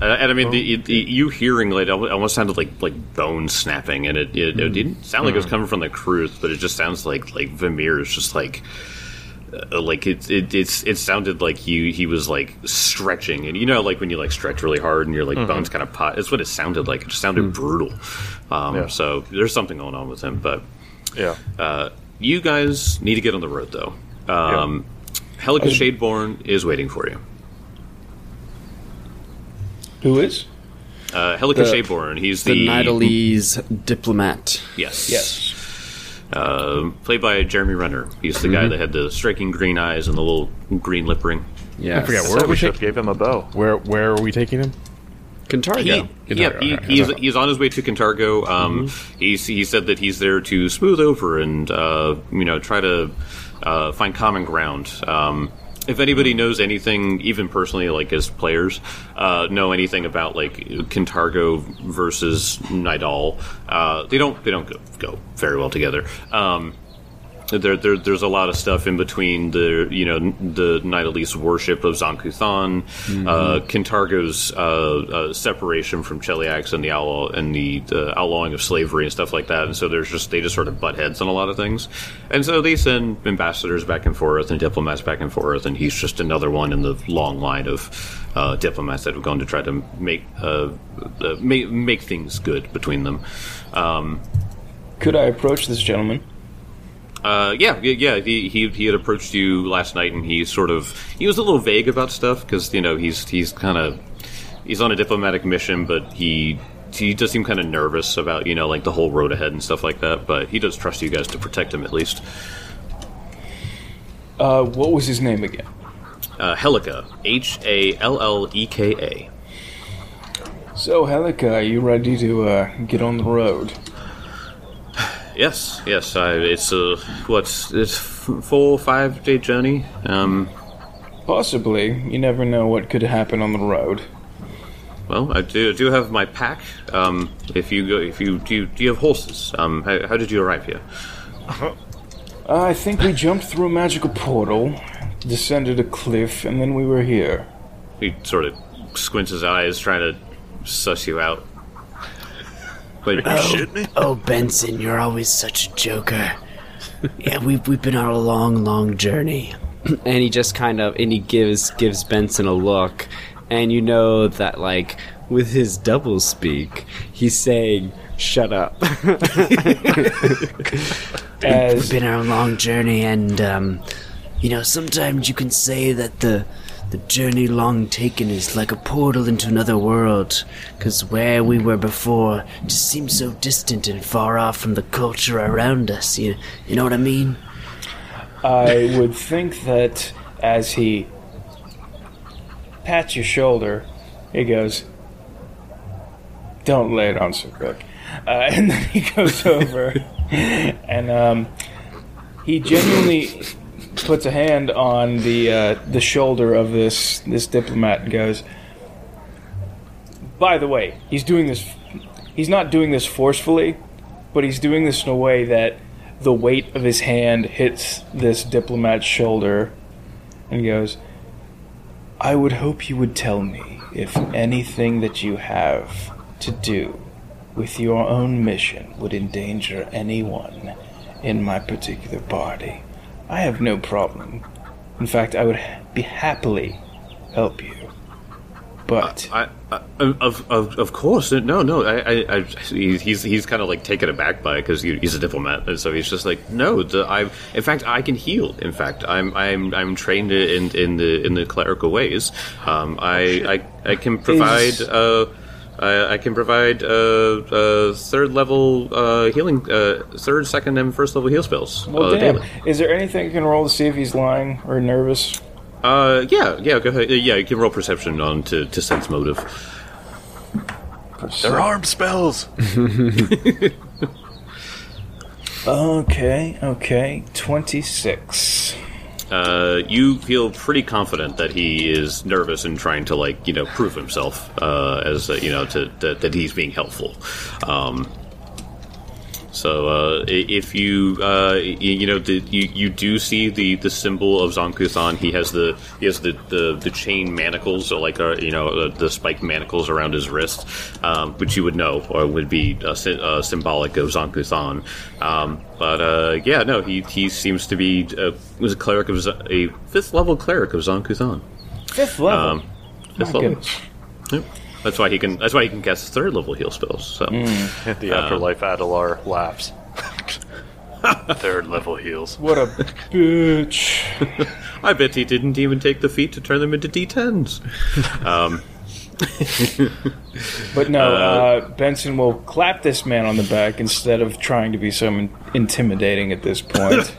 Uh, and I mean, the, the, you hearing like it almost sounded like like bone snapping, and it it, it didn't sound like it was coming from the cruise, but it just sounds like like Vamir is just like uh, like it, it it's it sounded like you he was like stretching, and you know like when you like stretch really hard and your like bones kind of pot. That's what it sounded like. It just sounded brutal. Um, Yeah. So there's something going on with him, but Yeah. uh, you guys need to get on the road though. Um, Helga Shadeborn is waiting for you. Who is? Uh, Helga The- Shadeborn. He's The the, Nidalese diplomat. Yes. Yes. Uh, played by Jeremy Renner. He's the guy that had the striking green eyes and the little green lip ring. Yeah. I forget where are we we should have gave him a bow. Where where are we taking him? Kintargo. He, Good yeah, he, he's, he's on his way to Kintargo. Um, he's, he said that he's there to smooth over and uh, you know try to uh, find common ground. Um, if anybody knows anything, even personally, like as players, uh, know anything about like Kintargo versus Nidal, uh, they don't they don't go, go very well together. Um, there, there, there's a lot of stuff in between the you know the Nidalese worship of Zon-Kuthon, uh, Kintargo's uh, uh, separation from Cheliax and the outlaw and the, the outlawing of slavery and stuff like that. And so there's just they just sort of butt heads on a lot of things. And so they send ambassadors back and forth and diplomats back and forth, and he's just another one in the long line of uh, diplomats that have gone to try to make uh, uh, make make things good between them. Um, Could I approach this gentleman? Uh, yeah, yeah, yeah. He, he he had approached you last night, and he sort of he was a little vague about stuff because you know he's he's kind of he's on a diplomatic mission, but he he does seem kind of nervous about you know like the whole road ahead and stuff like that. But he does trust you guys to protect him at least. Uh, what was his name again? Uh, Helica, H A L L E K A. So, Helica, are you ready to uh, get on the road? Yes, yes. I, it's a what's it's four five day journey. Um, Possibly. You never know what could happen on the road. well, I do do have my pack. Um, if you go, if you do, you, do you have horses? Um, how, how did you arrive here? Uh, I think we jumped through a magical portal, descended a cliff, and then we were here. He sort of squints his eyes, trying to suss you out. But Oh, Benson, you're always such a joker. Yeah, we've, we've been on a long, long journey. and he just kind of and he gives gives Benson a look, and you know that like with his double speak, he's saying, "Shut up." As We've Been on a long journey, and, um, you know, sometimes you can say that the the journey long taken is like a portal into another world, because where we were before just seems so distant and far off from the culture around us. You, you know what I mean? I would think that as he pats your shoulder, he goes, "Don't lay it on so quick," uh, and then he goes over and um, he genuinely puts a hand on the uh, the shoulder of this this diplomat and goes. By the way, he's doing this. He's not doing this forcefully, but he's doing this in a way that the weight of his hand hits this diplomat's shoulder and goes, I would hope you would tell me if anything that you have to do with your own mission would endanger anyone in my particular party. I have no problem. In fact, I would be happily help you. But I, I, of, of, of course, no, no. I, I, he's he's kind of like taken aback by it because he's a diplomat, and so he's just like, no. The, I, in fact, I can heal. In fact, I'm I'm I'm trained in in the in the clerical ways. Um, I, I I can provide. Is- Uh, I, I can provide uh, uh, third level uh, healing, uh, third, second, and first level heal spells. well, uh, damn. daily. Is there anything you can roll to see if he's lying or nervous? Uh, yeah, yeah, go ahead. Yeah, you can roll perception on to, to sense motive. They're armed spells. Okay, okay. 26. Uh, you feel pretty confident that he is nervous and trying to like you know prove himself uh, as uh, you know to, that that he's being helpful. Um, so uh, if you uh, you know the, you you do see the, the symbol of Zon-Kuthon, he has the he has the, the, the chain manacles, so like uh, you know uh, the spiked manacles around his wrist, um, which you would know or would be uh, uh, symbolic of Zon-Kuthon. Um, but uh, yeah, no, he he seems to be uh, was a cleric of Z- a fifth level cleric of Zon-Kuthon. Fifth level. Um, fifth My level. Yep. That's why he can. That's why he can cast third level heal spells. So. the afterlife Adelar laughs. Third level heals. What a bitch. I bet he didn't even take the feat to turn them into D10s. um, But no, uh, Benson will clap this man on the back instead of trying to be so in- intimidating at this point.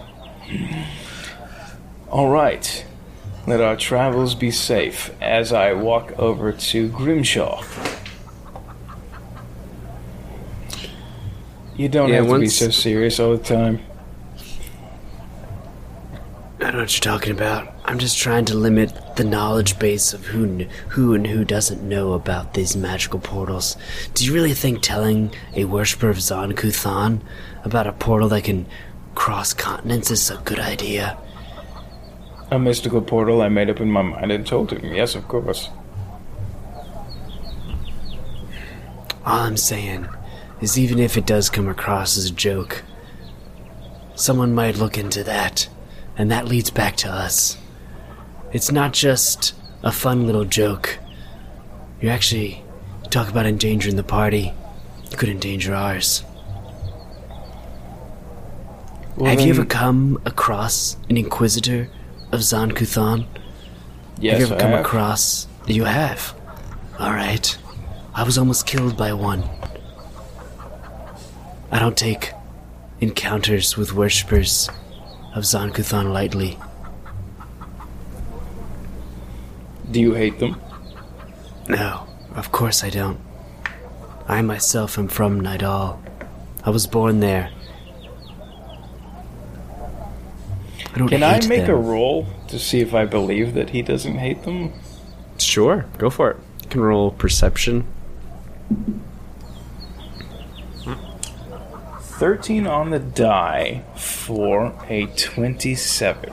All right. Let our travels be safe as I walk over to Grimshaw. You don't Yeah, have to be so serious all the time. I don't know what you're talking about. I'm just trying to limit the knowledge base of who kn- who and who doesn't know about these magical portals. Do you really think telling a worshiper of Zon-Kuthon about a portal that can cross continents is a good idea? A mystical portal I made up in my mind and told him. Yes, of course. All I'm saying is even if it does come across as a joke, someone might look into that, and that leads back to us. It's not just a fun little joke. You actually talk about endangering the party. You could endanger ours. Well, Have you ever come across an Inquisitor of Zon-Kuthon? Yes, have you ever I come have. across? You have. All right. I was almost killed by one. I don't take encounters with worshippers of Zon-Kuthon lightly. Do you hate them? No, of course I don't. I myself am from Nidal. I was born there. I don't Can I make a roll to see if I believe that he doesn't hate them? Sure, go for it. You can roll perception. 13 on the die for a 27.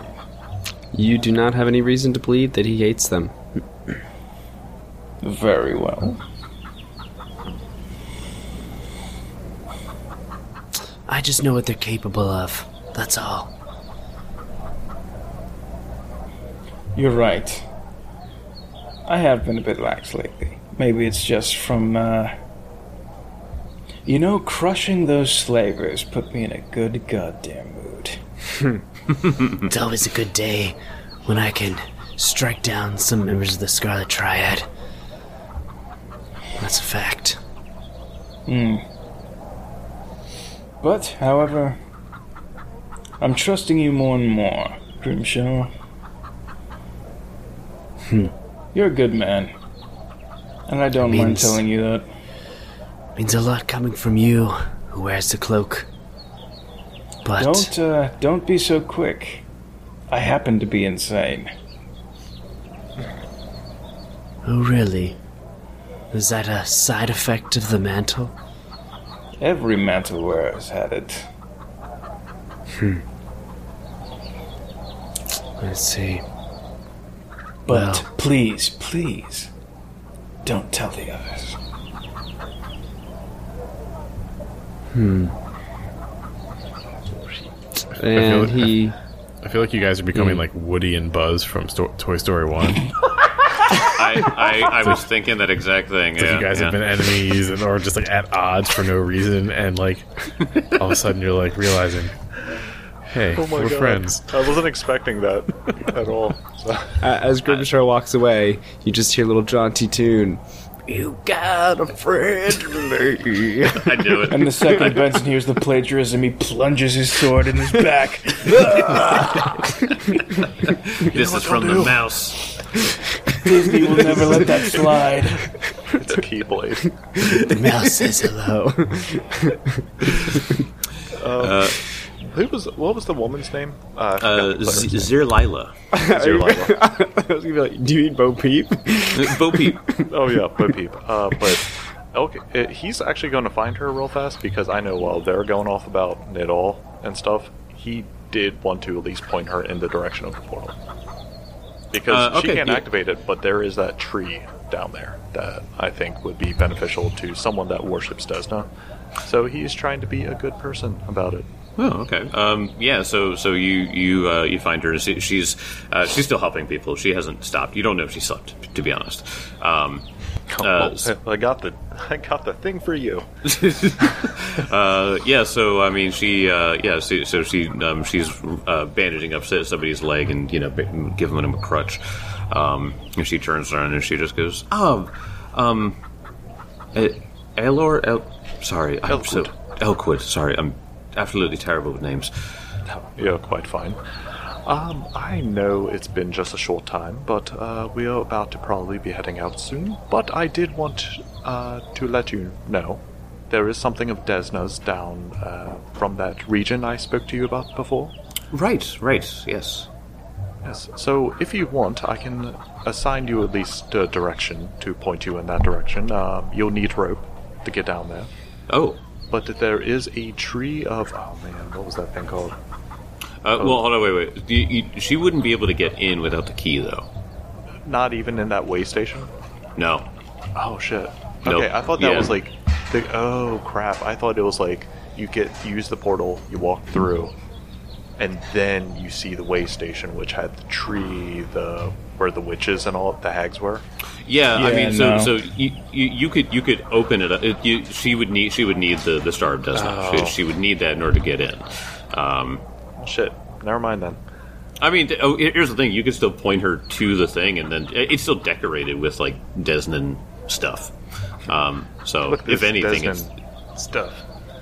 You do not have any reason to believe that he hates them. Very well. I just know what they're capable of. That's all. You're right. I have been a bit lax lately. Maybe it's just from, uh. You know, crushing those slavers put me in a good goddamn mood. It's always a good day when I can strike down some members of the Scarlet Triad. That's a fact. Hmm. But, however, I'm trusting you more and more, Grimshaw. Hmm. You're a good man. And I don't mind Means- telling you that. Means a lot coming from you, who wears the cloak. But Don't, uh, don't be so quick. I happen to be insane. oh, really? Is that a side effect of the mantle? Every mantle wearer has had it. Hmm. Let's see. But Well. please, please, don't tell the others. Hmm. And like- he. I feel like you guys are becoming like Woody and Buzz from Sto- Toy Story One. I, I, I was thinking that exact thing. Like yeah, you guys yeah. have been enemies and or just like at odds for no reason, and like all of a sudden you're like realizing, hey, Oh my we're god. friends. I wasn't expecting that at all. So, Uh, as Grimshaw walks away, you just hear a little jaunty tune. You got a friend in me. I knew it. And the second Benson hears the plagiarism, he plunges his sword in his back. this is from the mouse. Disney will never let that slide. It's a keyblade. The mouse says hello. Who was? What was the woman's name? Uh, Uh, Z- name. Zir Lila. Zero Lila. I was gonna be like, do you mean Bo Peep? Bo Peep. Oh yeah, Bo Peep. Uh, but okay, uh, he's actually going to find her real fast because I know while they're going off about it all and stuff, he did want to at least point her in the direction of the portal because Uh, she can't yeah. activate it. But there is that tree down there that I think would be beneficial to someone that worships Desna. So he's trying to be a good person about it. Oh, okay. Um, yeah. So, so you you uh, you find her. She, she's uh, she's still helping people. She hasn't stopped. You don't know if she slept, to be honest. Um, uh, Oh, I got the I got the thing for you. uh, yeah. So, I mean, she uh, yeah. So, so she um, she's uh, bandaging up somebody's leg and you know giving them a crutch. Um, and she turns around and she just goes, "Oh, um, uh, Elor, El- sorry, I'm so Elkwood. Sorry, I'm absolutely terrible with names." You're quite fine. Um, I know it's been just a short time, but uh, we are about to probably be heading out soon. But I did want uh, to let you know there is something of Desna's down uh, from that region I spoke to you about before. Right, right, yes. Yes. So if you want, I can assign you at least a direction to point you in that direction. Um, you'll need rope to get down there. Oh, But that there is a tree of oh man, what was that thing called? Uh, well, hold on, wait, wait. You, you, she wouldn't be able to get in without the key, though. Not even in that way station. No. Oh shit. Nope. Okay, I thought that Yeah. was like the oh crap. I thought it was like you get use the portal, you walk through, and then you see the way station which had the tree, the where the witches and all the hags were. Yeah, I mean, so no. so you, you you could you could open it up. It, you, she would need she would need the the star of Desna. Oh. She, she would need that in order to get in. Um, Shit. Never mind then. I mean, oh, here's the thing: you could still point her to the thing, and then it's still decorated with like Desnan stuff. Um, so if this anything, it's stuff.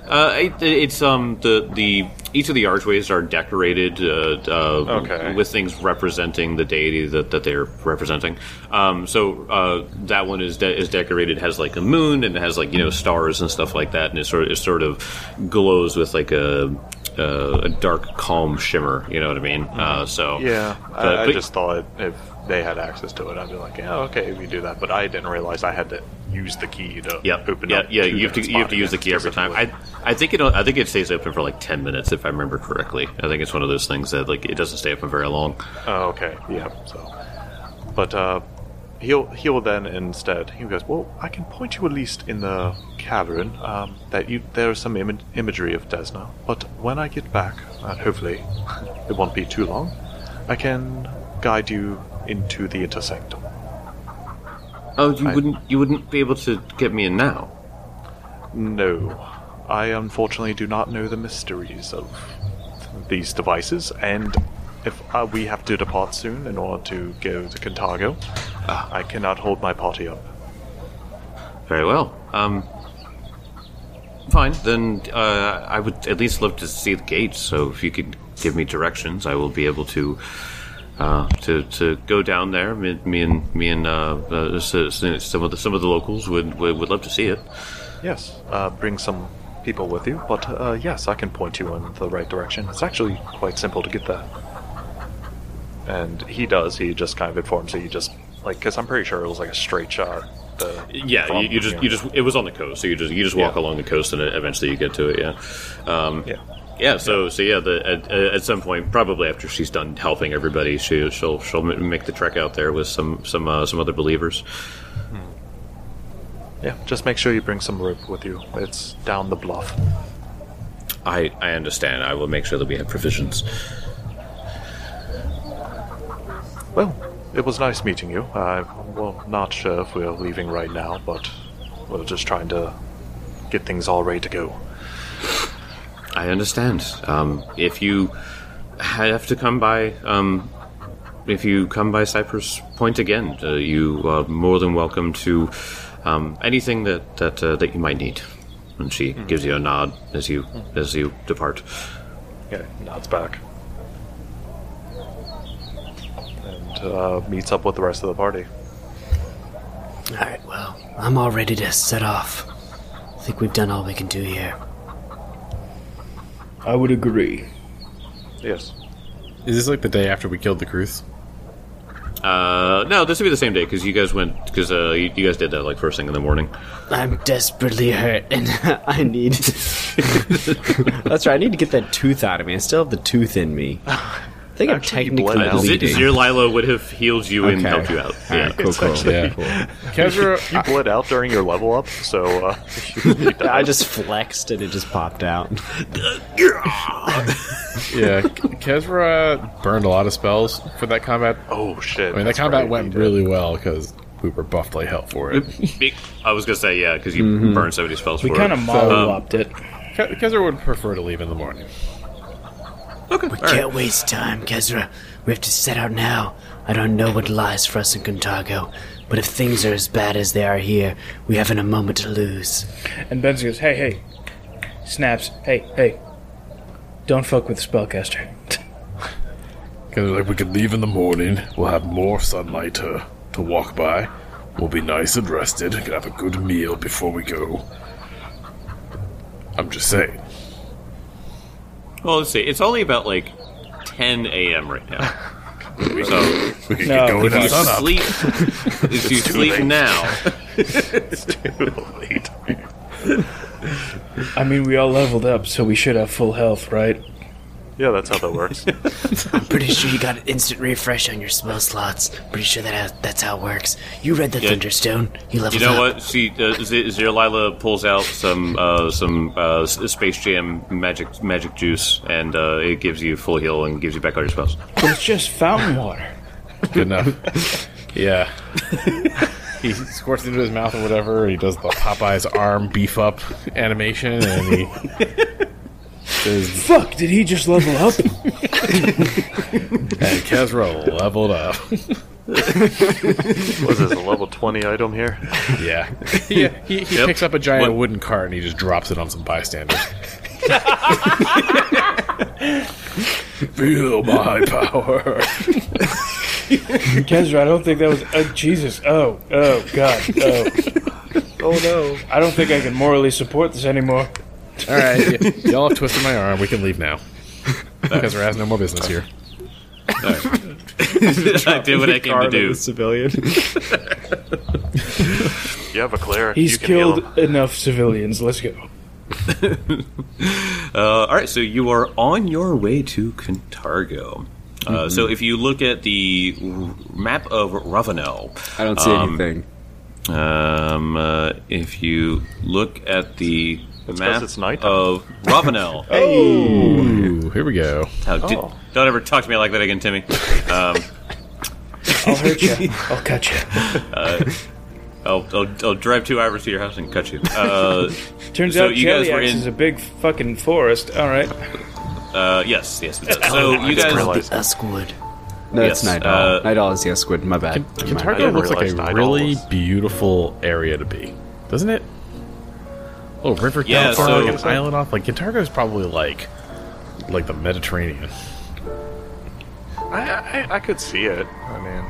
Uh, it, it's um the the each of the archways are decorated uh, uh, Okay. with things representing the deity that, that they're representing. Um, so uh, that one is de- is decorated has like a moon and it has like you know stars and stuff like that, and it sort of, it sort of glows with like a uh, a dark calm shimmer. You know what I mean? Uh, so Yeah, but- I, I but- just thought if they had access to it, I'd be like, yeah, okay, we do that. But I didn't realize I had to use the key to Yeah, open yeah, up. yeah. You have to you have to use the key every time. I. I think it I think it stays open for like ten minutes if I remember correctly. I think it's one of those things that like it doesn't stay open very long. Oh, okay. Yeah. So, but uh, he'll he'll then instead he goes, well, I can point you at least in the cavern um, that you there's some Im- imagery of Desna. But when I get back, and hopefully it won't be too long, I can guide you into the intersanctum. Oh, you I- wouldn't you wouldn't be able to get me in now. No, I unfortunately do not know the mysteries of these devices, and if uh, we have to depart soon in order to go to Kintargo, I cannot hold my party up. Very well. Um, fine. Then uh, I would at least love to see the gates. So if you could give me directions, I will be able to. Uh, to to go down there, me, me and me and uh, uh, some of the some of the locals would would, would love to see it. Yes, uh, bring some people with you, but uh, yes, I can point you in the right direction. It's actually quite simple to get there. And he does. He just kind of informs you. You just like because I'm pretty sure it was like a straight shot. The, Yeah, from- you, you just you just it was on the coast, so you just you just walk Yeah. along the coast, and eventually you get to it. Yeah, um, Yeah. Yeah. So so yeah, the, at, at some point, probably after she's done helping everybody, she she'll she'll make the trek out there with some some uh, some other believers. Yeah, just make sure you bring some rope with you. It's down the bluff. I I understand. I will make sure that we have provisions. Well, it was nice meeting you. I'm well, not sure if we're leaving right now, but we're just trying to get things all ready to go. I understand. Um, if you have to come by, um, if you come by Cypress Point again, uh, you are more than welcome to um, anything that that uh, that you might need. And she gives you a nod as you as you depart. Yeah, nods back. And uh, meets up with the rest of the party. Alright, well, I'm all ready to set off. I think we've done all we can do here. I would agree. Yes. Is this like the day after we killed the Cruth? Uh, no, this would be the same day because you guys went because uh, you, you guys did that like first thing in the morning. I'm desperately hurt, and I need. That's right. I need to get that tooth out of me. I still have the tooth in me. I think Actually, you I'm bled technically out. Z- bleeding. Zir Lila would have healed you and helped you out. All Yeah. right, cool, cool. Yeah. cool. Kezra, You bled out during your level up, so uh, you need to- I just flexed and it just popped out. yeah, Kezra burned a lot of spells for that combat. Oh shit! I mean, that combat right, went really well because we were buffed like hell for it. I was gonna say yeah because you burned so many spells. We for kind it. of mollywopped it. Ke- Kezra would prefer to leave in the morning. Okay. we all right. can't waste time, Kezra. We have to set out now. I don't know what lies for us in Kintargo, but if things are as bad as they are here, we haven't a moment to lose. And Benz goes, hey, hey. Snaps, hey, hey. Don't fuck with the spellcaster. Because like we could leave in the morning. We'll have more sunlight to to walk by. We'll be nice and rested. Can have a good meal before we go. I'm just saying. Well, let's see. It's only about like 10 a.m. right now. So We can No, get going if at you sun up. sleep, if you sleep late. now, It's Too late. I mean, we all leveled up, so we should have full health, right? Yeah, that's how that works. I'm pretty sure you got an instant refresh on your spell slots. Pretty sure that that's how it works. You read the Yeah. Thunderstone. You leveled you know up. what? See, uh, Z- Zir Lila pulls out some uh, some uh, Space Jam magic magic juice, and uh, it gives you full heal and gives you back all your spells. But it's just fountain water. Good enough. yeah. he squirts it into his mouth or whatever. He does the Popeye's arm beef up animation, and he says, Fuck, did he just level up? "And Kezra leveled up." Was this a level twenty item here? yeah. Yeah. He, he Yep. picks up a giant What- wooden cart and he just drops it on some bystanders. Feel my power. Kezra, I don't think that was. Uh, Jesus. Oh, oh, God. Oh. Oh no! I don't think I can morally support this anymore. All right, y- y'all have twisted my arm. We can leave now. Kezra has no more business here. I did what I came to do. Civilian. You have a cleric. He's you can heal killed him. enough civilians. Let's go. Uh, all right, so you are on your way to Kintargo. Uh, So if you look at the r- map of Ravounel, I don't see Um, anything. um, uh, if you look at the 'cause map it's nighttime. of Ravounel, Ooh, here we go. How di- Oh. don't ever talk to me like that again, Timmy. Um, I'll hurt you. I'll cut you. I'll, I'll, I'll drive two hours to your house and cut you. Uh, Turns So out you guys were Cheliax in- is a big fucking forest. All right. uh, yes, yes. it does. So you just guys, realized- Uskwood. No, yes, it's Night uh, Owl. Night Owl is the Squid. My bad. Never mind. Kentucky looks like realize a Night really was- beautiful area to be, doesn't it? Oh, river Yeah, down far, so- like an island off. Like Kintargo is probably like like the Mediterranean. I, I, I could see it. I mean,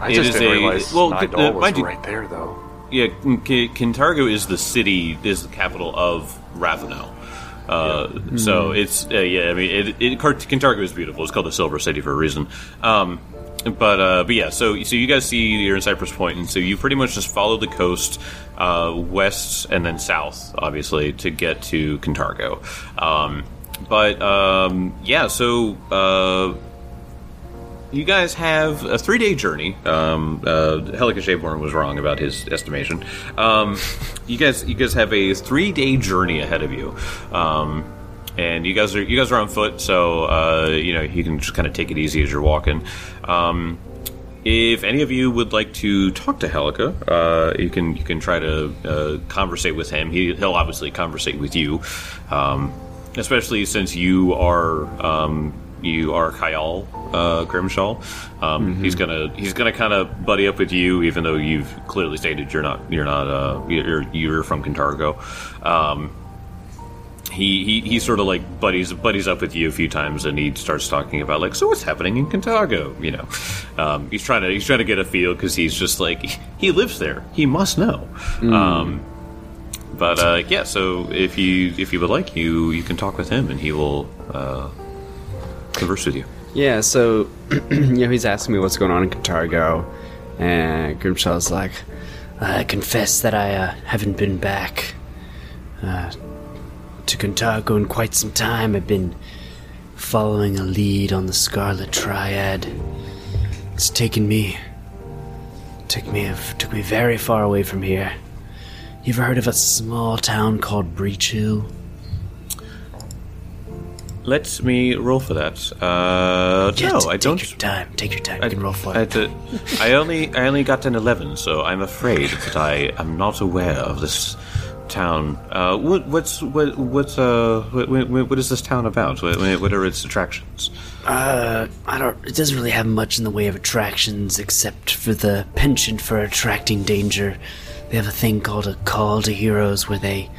I It just is didn't a- realize well, well, uh, was you- right there, though. yeah, K- Kintargo is the city, is the capital of Ravounel. Uh, So it's uh, yeah. I mean, it, it, Kart- Kintargo is beautiful. It's called the Silver City for a reason. Um, but uh, but yeah. So so you guys see you're in Cypress Point, and so you pretty much just follow the coast uh, west and then south, obviously, to get to Kintargo. Um, but um, yeah, so. Uh, you guys have a three day journey. Um, uh, Helika Shadeborn was wrong about his estimation. Um, you guys, you guys have a three day journey ahead of you, um, and you guys are you guys are on foot, so uh, you know you can just kind of take it easy as you're walking. Um, if any of you would like to talk to Helika, uh, you can you can try to uh, conversate with him. He, he'll obviously conversate with you, um, especially since you are um, you are Kyle uh, Grimshaw. Um, He's gonna he's gonna kind of buddy up with you, even though you've clearly stated you're not you're not uh, you're you're from Kintargo. Um, he, he he sort of like buddies buddies up with you a few times, and he starts talking about like, so what's happening in Kintargo? You know, um, he's trying to he's trying to get a feel because he's just like he lives there. He must know. Um, but uh, yeah, so if you if you would like, you you can talk with him, and he will uh, converse with you. Yeah, so you know he's asking me what's going on in Kintargo, and Grimshaw's like, I confess that I uh, haven't been back uh, to Kintargo in quite some time. I've been following a lead on the Scarlet Triad. It's taken me, took me, took me very far away from here. You ever heard of a small town called Breachill? Let me roll for that. Uh, Yeah, no, t- I take don't. Take your time. Take your time. I You can roll for I, it. to- I only I only got an eleven, so I'm afraid that I am not aware of this town. Uh, what, what's what what's uh what, what, is this town about? What, what are its attractions? Uh, I don't. It doesn't really have much in the way of attractions, except for the penchant for attracting danger. They have a thing called a call to heroes, where they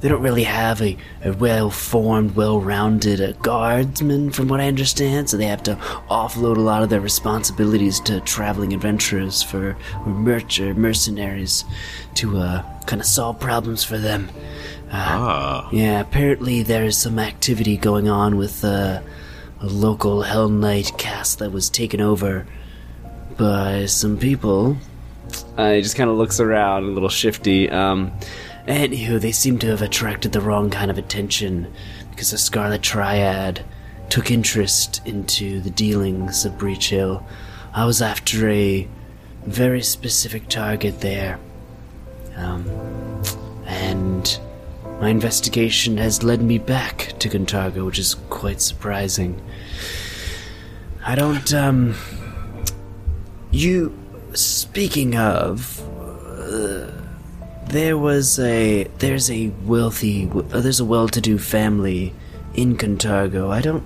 they don't really have a, a well-formed, well-rounded uh, guardsman, from what I understand. So they have to offload a lot of their responsibilities to traveling adventurers for or merch or mercenaries to uh, kind of solve problems for them. Ah, Yeah, apparently there's some activity going on with uh, a local Hellknight cast that was taken over by some people. uh, he just kind of looks around, a little shifty. Um, Anywho, they seem to have attracted the wrong kind of attention because the Scarlet Triad took interest into the dealings of Breachill. I was after a very specific target there. Um, and my investigation has led me back to Kintargo, which is quite surprising. I don't, um. You. Speaking of. Uh, there was a. There's a wealthy. Uh, there's a well to do family in Kintargo. I don't.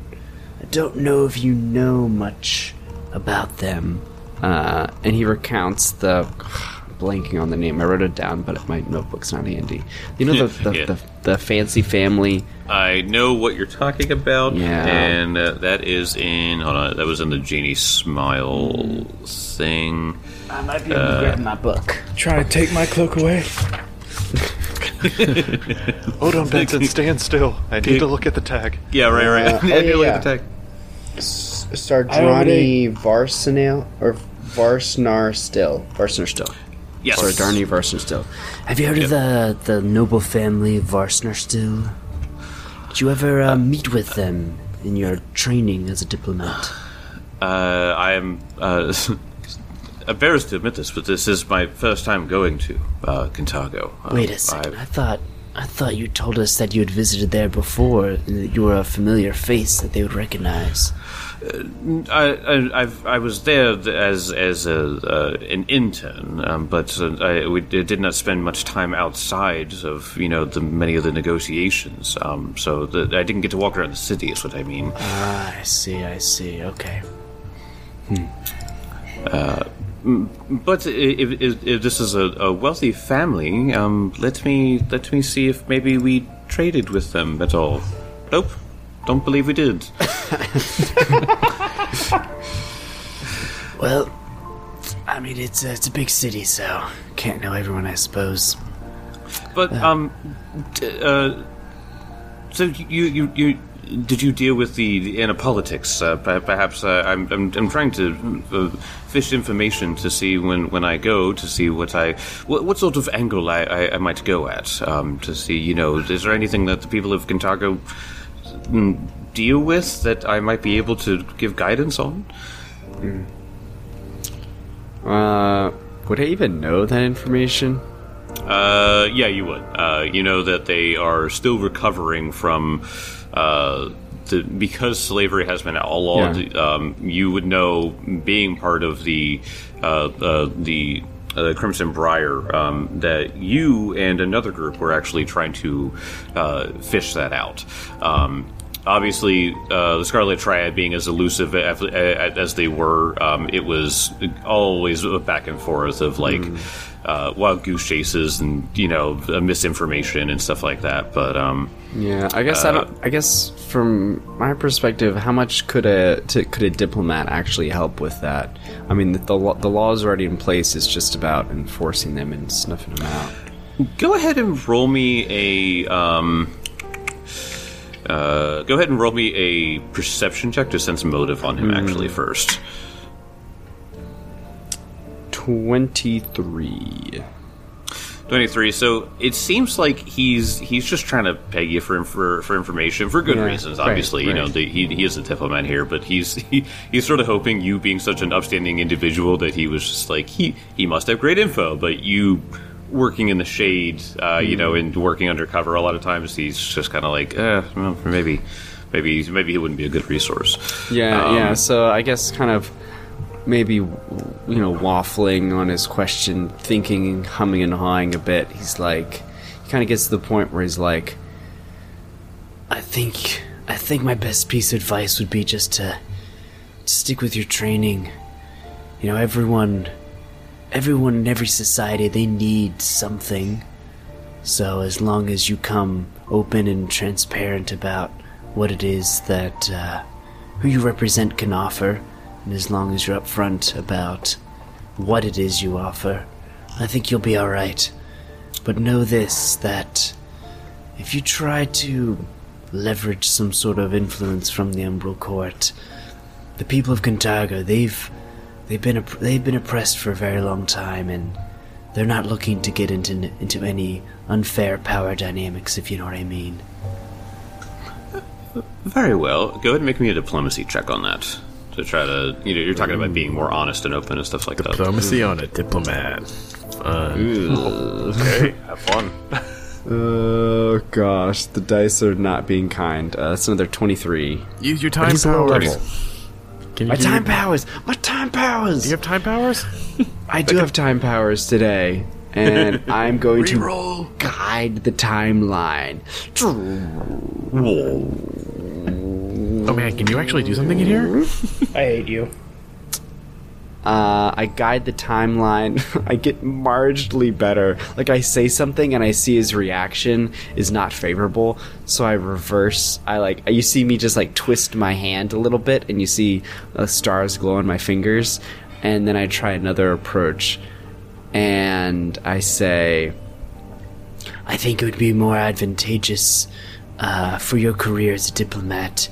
I don't know if you know much about them. uh, and he recounts the blanking on the name. I wrote it down, but my notebook's not handy. You know the the, Yeah. the, the fancy family. I know what you're talking about. Yeah. and uh, that is in. Hold on, that was in the genie smile thing. I might be able to grab my book. Try to take my cloak away. Hold on, Benson, stand still. I need to look at the tag. Yeah, right, right. Uh, I did yeah, look yeah. at the tag. S- I Sardrani Varsanel or Varsnar Still. Varsnar Still. Yes, Or Darny Varson still. Have you heard of the the noble family of Varsner still? Did you ever uh, meet with them in your training as a diplomat? Uh, I am uh, embarrassed to admit this, but this is my first time going to uh, Kintargo. Uh, Wait a second. I've- I thought I thought you told us that you had visited there before and that you were a familiar face that they would recognize. I, I, I've, I was there as as a, uh, an intern, um, but uh, I we did not spend much time outside of you know the many of the negotiations. Um, so the, I didn't get to walk around the city. Is what I mean. Ah, I see. I see. Okay. But if, if, if this is a, a wealthy family, um, let me let me see if maybe we traded with them at all. Nope, don't believe we did. Well, I mean it's a, it's a big city, so can't know everyone, I suppose. But um, d- uh, so you you you did you deal with the, the inner politics? Uh, perhaps uh, I'm, I'm I'm trying to uh, fish information to see when, when I go to see what I what, what sort of angle I, I, I might go at um, to see you know is there anything that the people of Kintargo mm, deal with that I might be able to give guidance on? Uh, would I even know that information? Uh, yeah, you would. Uh, you know that they are still recovering from uh, the because slavery has been outlawed. Yeah. Um, you would know, being part of the uh, uh, the uh, Crimson Briar, um, that you and another group were actually trying to uh, fish that out. Um, obviously, uh, the Scarlet Triad being as elusive as, as they were, um, it was always a back and forth of like uh, wild goose chases and you know misinformation and stuff like that. But um, Yeah, I guess I don't. I guess from my perspective, how much could a could a diplomat actually help with that? I mean, the the, law- the laws already in place. It's just about enforcing them and snuffing them out. go ahead and roll me a. Um, uh, go ahead and roll me a perception check to sense motive on him. Actually, first. Twenty three. 23 so it seems like he's he's just trying to peg you for for, for information for good Yeah, reasons right, obviously you know right. the, he, he is a diplomat here but he's he, he's sort of hoping you being such an upstanding individual that he was just like he he must have great info but you working in the shade uh, you know and working undercover a lot of times he's just kind of like eh, well, maybe maybe maybe he wouldn't be a good resource Yeah, Um, yeah. So I guess kind of maybe you know waffling on his question, thinking, humming and hawing a bit. He's like, he kind of gets to the point where he's like, I think I think my best piece of advice would be just to stick with your training. You know, everyone everyone in every society they need something. So as long as you come open and transparent about what it is that uh, who you represent can offer, and as long as you're upfront about what it is you offer, I think you'll be all right. But know this that if you try to leverage some sort of influence from the Umbral Court, the people of Kintargo, they've they've been opp- they've been oppressed for a very long time, and they're not looking to get into into any unfair power dynamics, if you know what I mean. very well go ahead and make me a diplomacy check on that to try to you know you're talking about being more honest and open and stuff like that Diplomacy on a diplomat. Fun. Okay, have fun. "Oh gosh, the dice are not being kind." Uh, that's another twenty three. Use your time he's a low powers. level. Can you My time your- powers. My time powers. Do you have time powers? I do have time powers today, and I'm going to guide the timeline. Oh man, can you actually do something in here? I hate you. Uh, I guide the timeline. I get marginally better. Like I say something and I see his reaction is not favorable, so I reverse. I like you see me just like twist my hand a little bit, and you see uh, stars glow on my fingers, and then I try another approach, and I say, I think it would be more advantageous uh, for your career as a diplomat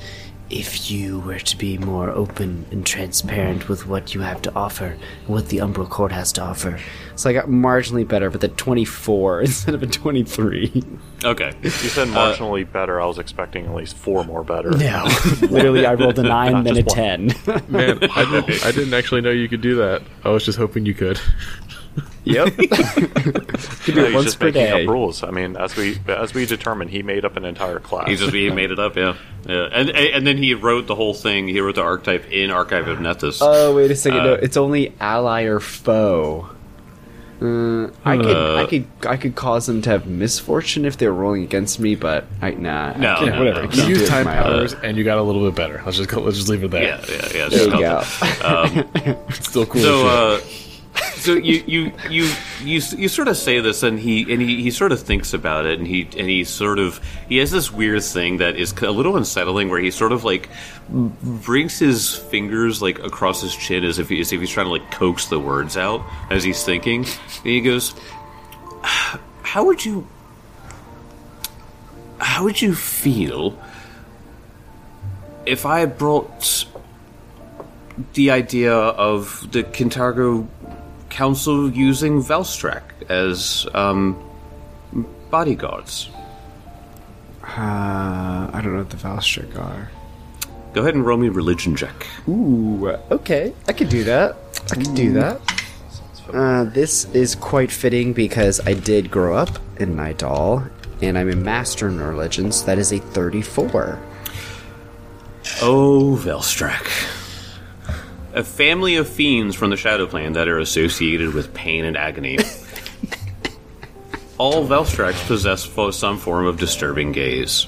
if you were to be more open and transparent with what you have to offer what the Umbral Court has to offer. so I got marginally better, but the twenty four instead of a twenty three. okay You said uh, marginally better. I was expecting at least four more better. No. Literally, I rolled a nine, then a just ten. Man, I didn't, I didn't actually know you could do that. I was just hoping you could. Yep. Could do No, it he's once just per making day. up rules. I mean, as we as we determined, he made up an entire class. He just he made it up, yeah, yeah, and and then he wrote the whole thing. He wrote the archetype in Archive of Nethys. Oh wait a second! no, Uh, it's only ally or foe. Uh, I could, Uh, I could, I could cause them to have misfortune if they're rolling against me, but I nah. No, can't- no, whatever. no, I You can't do used time my powers, and you got a little bit better. Let's just go, let's just leave it there. yeah, yeah, yeah. There you go. something. Still cool. So, as shit. uh, so you, you you you you sort of say this, and he and he, he sort of thinks about it, and he and he sort of he has this weird thing that is a little unsettling, where he sort of like brings his fingers like across his chin as if he, as if he's trying to like coax the words out as he's thinking, and he goes, "How would you?" How would you feel if I brought the idea of the Kintargo Council using Velstrac as um, bodyguards. Uh, I don't know what the Velstrac are. Go ahead and roll me religion check. Ooh, okay, I could do that. I could do that. Uh, this is quite fitting because I did grow up in Nidal, and I'm a master in religions. That is a 34. Oh, Velstrac. A family of fiends from the Shadow Plane that are associated with pain and agony. All Velstracs possess fo- some form of disturbing gaze.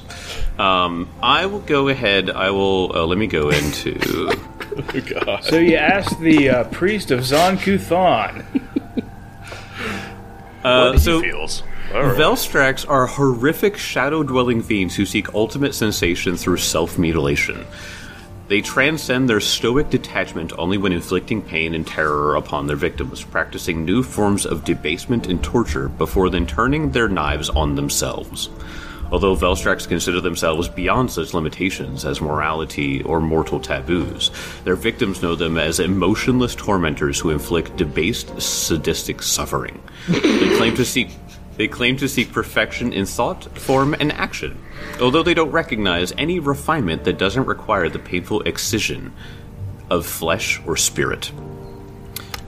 Um, I will go ahead. I will. Uh, let me go into. Oh, God. So you asked the uh, priest of Zon-Kuthon. Uh, What so he feels. All right. Velstracs are horrific shadow dwelling fiends who seek ultimate sensation through self mutilation. They transcend their stoic detachment only when inflicting pain and terror upon their victims, practicing new forms of debasement and torture before then turning their knives on themselves. Although Velstracs consider themselves beyond such limitations as morality or mortal taboos, their victims know them as emotionless tormentors who inflict debased, sadistic suffering. they claim to seek they claim to seek perfection in thought, form, and action, although they don't recognize any refinement that doesn't require the painful excision of flesh or spirit.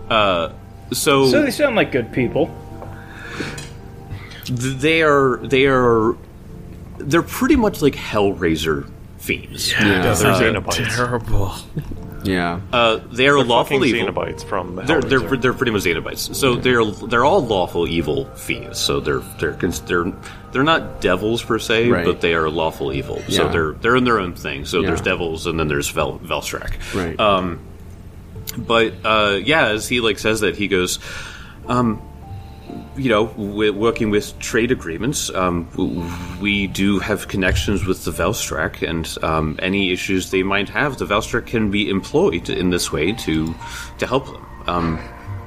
Uh, so, So they sound like good people. they are they are they're pretty much like Hellraiser fiends. Yeah. Those are Cenobites. Terrible. Yeah. Uh, they are They're lawful evil. Cenobites from They're, they're Hellraiser. they're pretty much Cenobites. So they're they're all lawful evil fiends. So they're they're they're they're not devils per se, Right. but they are lawful evil. So they're they're in their own thing. So there's devils and then there's Vel- Velstrac. Right. Um, but uh, yeah, as he like says that he goes, um, you know, we're working with trade agreements. Um, we do have connections with the Velstrac, and um, any issues they might have, the Velstrac can be employed in this way to to help them. Um,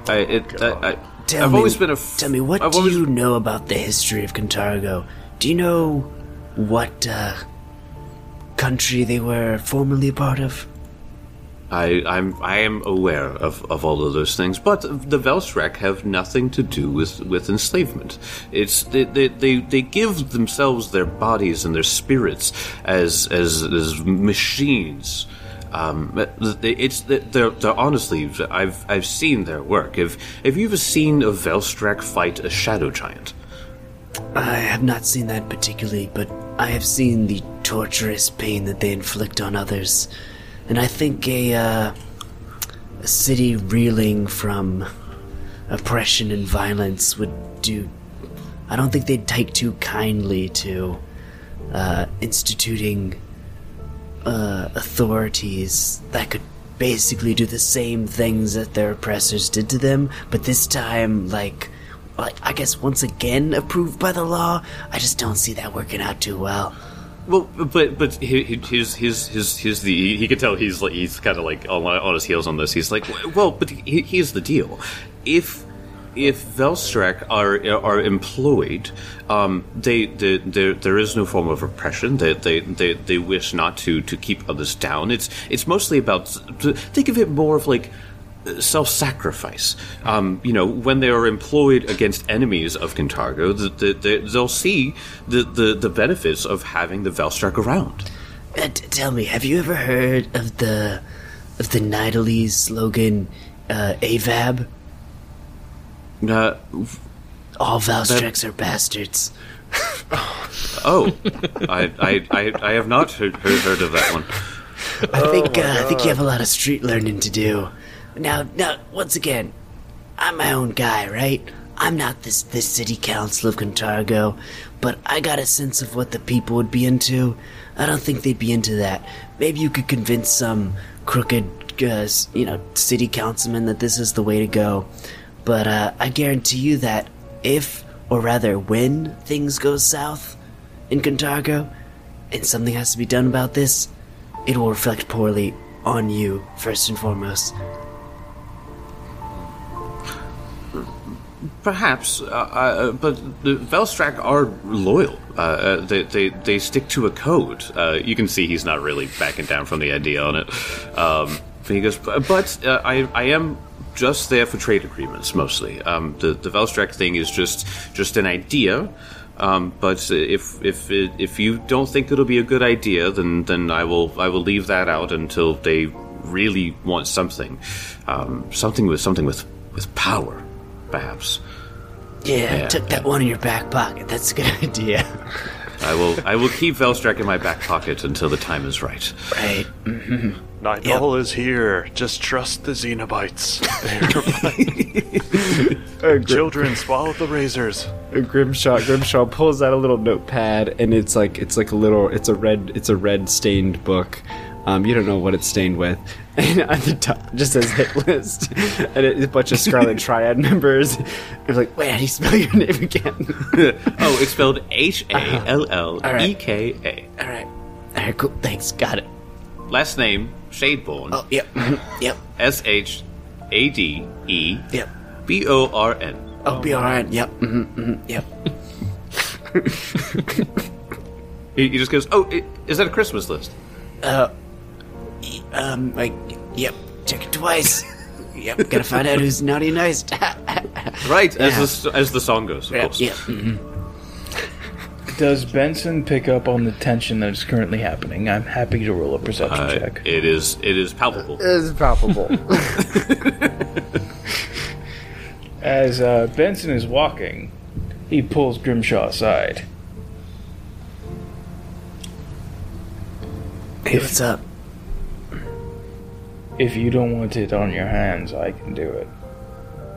I, it, I, I, Tell I've me, always been a. F- tell me, what I've do always- you know about the history of Kintargo? Do you know what uh, country they were formerly a part of? I, I'm I am aware of, of all of those things, but the Velstrac have nothing to do with, with enslavement. It's they, they, they, they give themselves their bodies and their spirits as as, as machines. Um, it's they're, they're honestly I've I've seen their work. If Have you ever seen a Velstrac fight a shadow giant? I have not seen that particularly, but I have seen the torturous pain that they inflict on others. And I think a, uh, a city reeling from oppression and violence would do. I don't think they'd take too kindly to uh, instituting uh, authorities that could basically do the same things that their oppressors did to them, but this time, like, like I guess once again approved by the law. I just don't see that working out too well. Well, but but his his his his the he could tell he's like he's kind of like on, on his heels on this. He's like, well, but he, here's the deal: if if Velstrac are are employed, um, they, they, there there is no form of oppression. They, they they they wish not to to keep others down. It's it's mostly about think of it more of like self-sacrifice. Um, you know, when they are employed against enemies of Kintargo, the, the, the, they'll see the, the, the benefits of having the Velstrac around. Uh, t- tell me, have you ever heard of the of the Nidalese slogan, uh, "AVAB"? Uh, All Velstracs are bastards. oh, I, I, I, I have not heard, heard, heard of that one. I think uh, I think you have a lot of street learning to do. Now, now, once again, I'm my own guy, right? I'm not this this city council of Kintargo, but I got a sense of what the people would be into. I don't think they'd be into that. Maybe you could convince some crooked, uh, you know, city councilman that this is the way to go. But uh, I guarantee you that if, or rather, when things go south in Kintargo, and something has to be done about this, it will reflect poorly on you first and foremost. Perhaps, uh, uh, but the Velstrac are loyal. Uh, uh, they, they they stick to a code. Uh, you can see he's not really backing down from the idea on it. Um, he goes, but uh, I I am just there for trade agreements mostly. Um, the the Velstrac thing is just just an idea. Um, but if if if you don't think it'll be a good idea, then then I will I will leave that out until they really want something, um, something with something with with power, perhaps. Yeah, Yeah, tuck that one in your back pocket. That's a good idea. I will. I will keep Velstrac in my back pocket until the time is right. Right. Mm-hmm. Nightfall is here. Just trust the Cenobites. They're Children, swallow the razors. Grimshaw Grimshaw pulls out a little notepad and it's like it's like a little it's a red it's a red stained book. Um, you don't know what it's stained with. And at the top it just says hit list. And it's a bunch of Scarlet Triad members. It's like, wait, how do you spell your name again? oh, it's spelled H A L L E K A. All right. All right. Cool. Thanks. Got it. Last name Shadeborn. Oh, yep. Yep. S H A D E Yep. B O R N. Oh, be all right. Yep. hmm hmm Yep. He, he just goes, "Oh, i- is that a Christmas list?" Um. Like. Yep. Check it twice. yep. Gotta find out who's naughty and nice. Right, Yeah. as the as the song goes, of yep. course. Yep. mhm. Does Benson pick up on the tension that is currently happening? I'm happy to roll a perception Uh, check. it is it is palpable. it's palpable. As uh, Benson is walking, he pulls Grimshaw aside. Hey, what's up? If you don't want it on your hands, I can do it.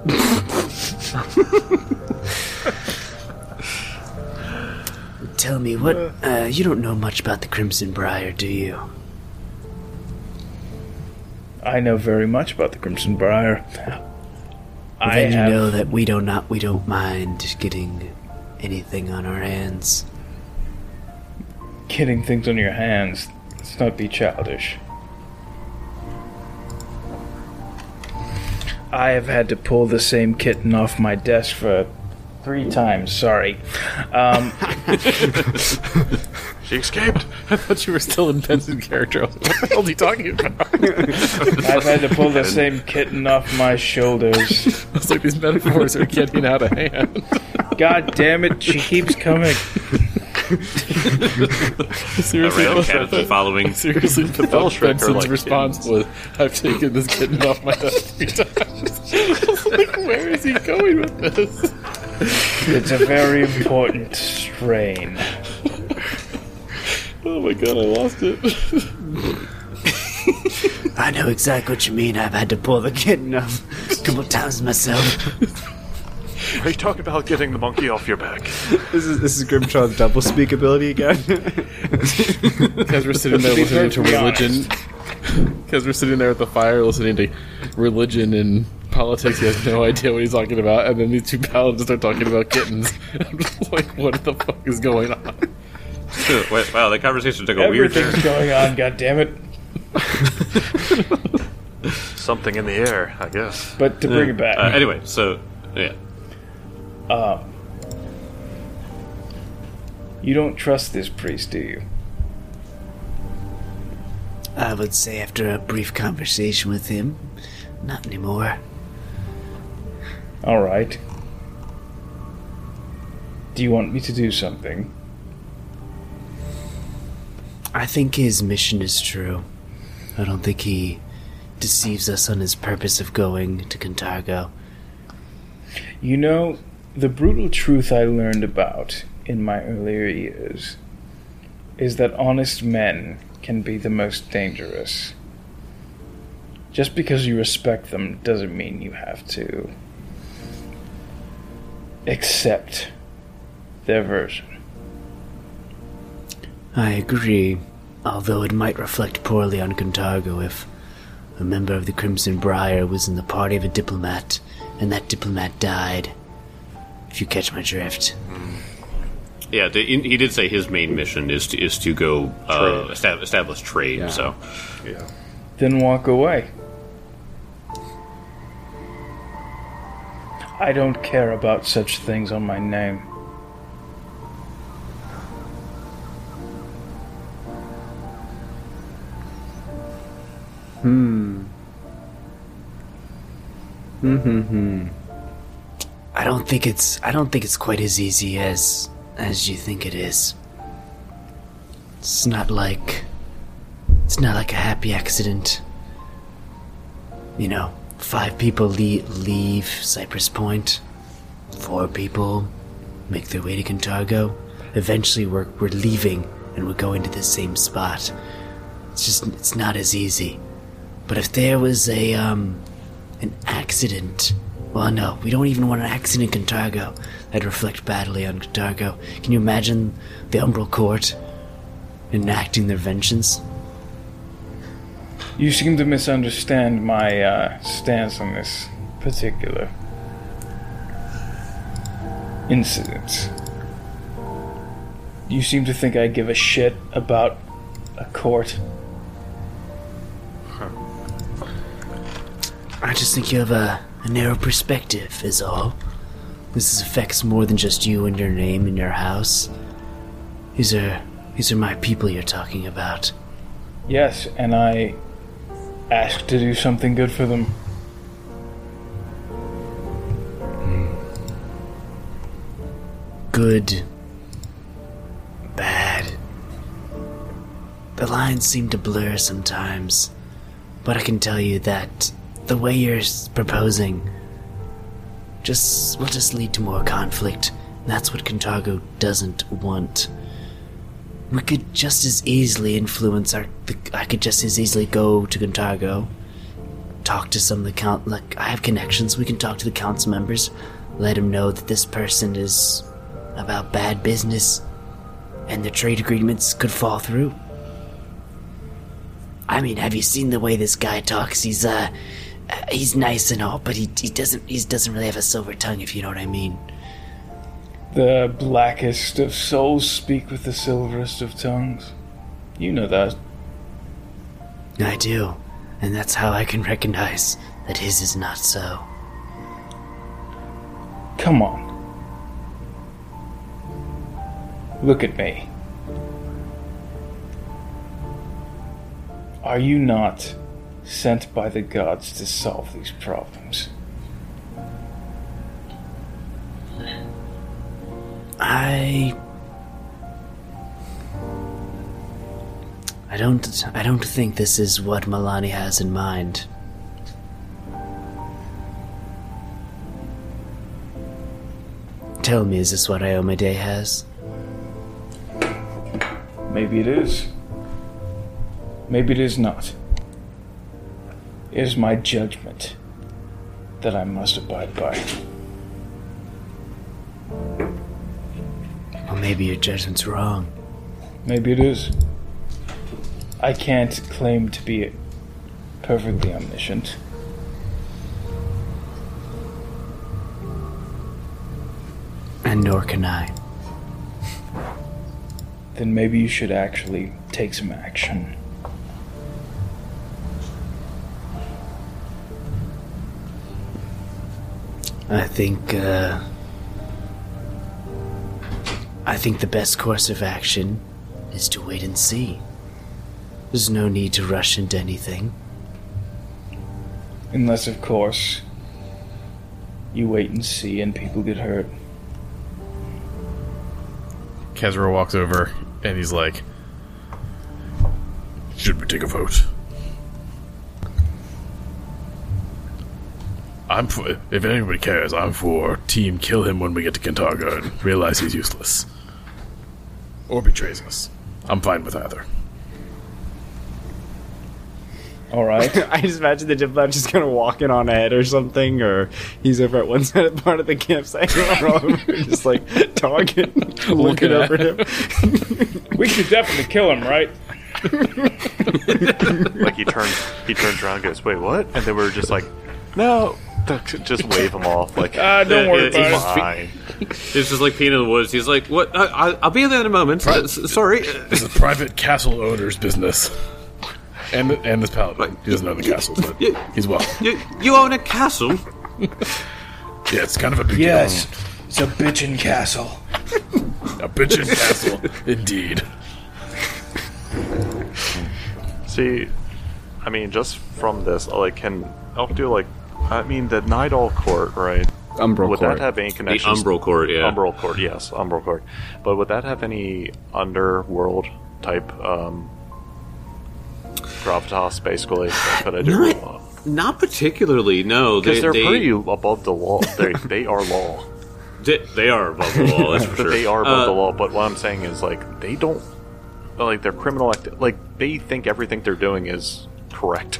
Tell me what. Uh, you don't know much about the Crimson Briar, do you? I know very much about the Crimson Briar. I then you have know that we don't not we don't mind getting anything on our hands. getting things on your hands. Let's not be childish. I have had to pull the same kitten off my desk for three times. Sorry. Um, She escaped. I thought you were still in Benson's character. What the hell are you talking about? I've had to pull the same kitten off my shoulders. It's like these metaphors are getting out of hand. God damn it, she keeps coming. Seriously, Rail what cat has the- following. Seriously, the Velstrac are Benson's like response was, "I've taken this kitten off my desk three times." I was like, "Where is he going with this?" It's a very important strain. Oh my god, I lost it. I know exactly what you mean. I've had to pull the kitten off a couple times myself. Are you talking about getting the monkey off your back? this is this is Grimshaw's double speak ability again. Because we're sitting there listening to religion. Because we're sitting there at the fire listening to religion and politics. He has no idea what he's talking about. And then these two paladins start talking about kittens. I'm just like, what the fuck is going on? Wait, wow, that conversation took a weird turn. Everything's going on, God damn it! Something in the air, I guess. But to bring it back, Uh, anyway, so yeah, Um, you don't trust this priest, do you? I would say after a brief conversation with him, not anymore. All right. Do you want me to do something? I think his mission is true. I don't think he deceives us on his purpose of going to Kintargo. You know, the brutal truth I learned about in my earlier years is that honest men can be the most dangerous. Just because you respect them doesn't mean you have to accept their version. I agree, although it might reflect poorly on Kintargo if a member of the Crimson Briar was in the party of a diplomat and that diplomat died. If you catch my drift. Mm. yeah. The, he did say his main mission is to is to go uh, Trade. esta- establish trade. Yeah. So Yeah. Then walk away. I don't care about such things on my name. Hmm. Hmm, hmm, I don't think it's I don't think it's quite as easy as as you think it is. It's not like it's not like a happy accident. You know, five people le- leave Cypress Point. Four people make their way to Kintargo. eventually we're, we're leaving and we're going to the same spot. It's just, it's not as easy. But if there was a, um, an accident, well, no, we don't even want an accident in Kintargo. That'd reflect badly on Kintargo. Can you imagine the Umbral Court enacting their vengeance? You seem to misunderstand my uh, stance on this particular incident. You seem to think I give a shit about a court. I just think you have a, a narrow perspective, is all. This affects more than just you and your name and your house. These are these are my people you're talking about. Yes, and I asked to do something good for them. Hmm. Good, bad. The lines seem to blur sometimes, but I can tell you that the way you're proposing just will just lead to more conflict. That's what Kintargo doesn't want. We could just as easily influence our. The, I could just as easily go to Kintargo, talk to some of the count. Like I have connections. We can talk to the council members, let them know that this person is about bad business, and the trade agreements could fall through. I mean, have you seen the way this guy talks? He's uh, uh, he's nice and all, but he he doesn't he doesn't really have a silver tongue, if you know what I mean. The blackest of souls speak with the silverest of tongues. You know that. I do, and that's how I can recognize that his is not so. Come on. Look at me. Are you not sent by the gods to solve these problems? I I don't I don't think this is what Milani has in mind. Tell me, is this what Iomedae has? Maybe it is. Maybe it is not. It is my judgment that I must abide by. Or maybe your judgment's wrong. Maybe it is. I can't claim to be perfectly omniscient. And nor can I. Then maybe you should actually take some action. I think, uh. I think the best course of action is to wait and see. There's no need to rush into anything. Unless, of course, you wait and see and people get hurt. Kezra walks over and he's like, Should we take a vote? I'm for, if anybody cares, I'm for team kill him when we get to Kintargo and realize he's useless. Or betrays us. I'm fine with either. All right. I just imagine the diplomat just kind of walking on ahead or something, or he's over at one side of part of the campsite, and we're all over here just like talking, looking over at him. we should definitely kill him, right? Like he turns, he turns around, and goes, "Wait, what?" And then we're just like, "No." Just wave him off, like, Ah, don't worry it- about it's it. fine. It's just like Peanut in the Woods. He's like, "What? I, I, I'll be there in a moment. Uh, sorry." This is private castle owner's business. And and this paladin. He doesn't own the castle, but Yeah. he's well. You, you own a castle? Yeah, it's kind of a big Yes. It's a bitchin' castle. deal. A bitchin' castle, indeed. See, I mean, just from this, like, can Elf do like? I mean, the Night All Court, right? Umbral would Court. that have any The connections? Umbral Court, yeah. Umbral Court, yes, Umbral Court. But would that have any underworld type um, gravitas, basically? That could I do? Not, not particularly. No, Because they, they're they, pretty above the law. They they are law. They, they are above the law, that's for sure. they are above Uh, the law. But what I'm saying is like they don't like their criminal act. Like they think everything they're doing is correct.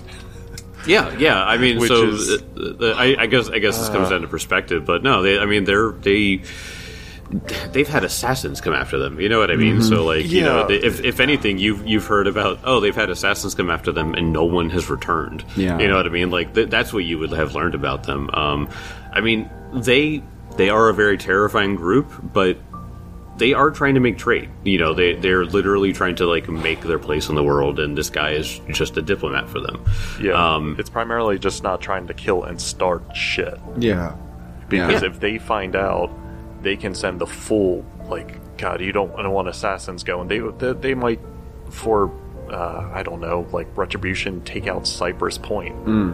Yeah, yeah. I mean, Which so is- uh, uh, I, I guess I guess this comes down to perspective, but no, they. I mean, they're they. They've had assassins come after them. You know what I mean? So, like, you know, they, if if anything, you've you've heard about oh, they've had assassins come after them and no one has returned. Yeah. you know what I mean? Like th- that's what you would have learned about them. Um, I mean, they they are a very terrifying group, but they are trying to make trade. You know, they they're literally trying to like make their place in the world, and this guy is just a diplomat for them. Yeah, Um, it's primarily just not trying to kill and start shit. Yeah. Because Yeah. if they find out, they can send the full like God. You don't want assassins going. They they, they might for uh, I don't know like retribution take out Cypress Point. Hmm.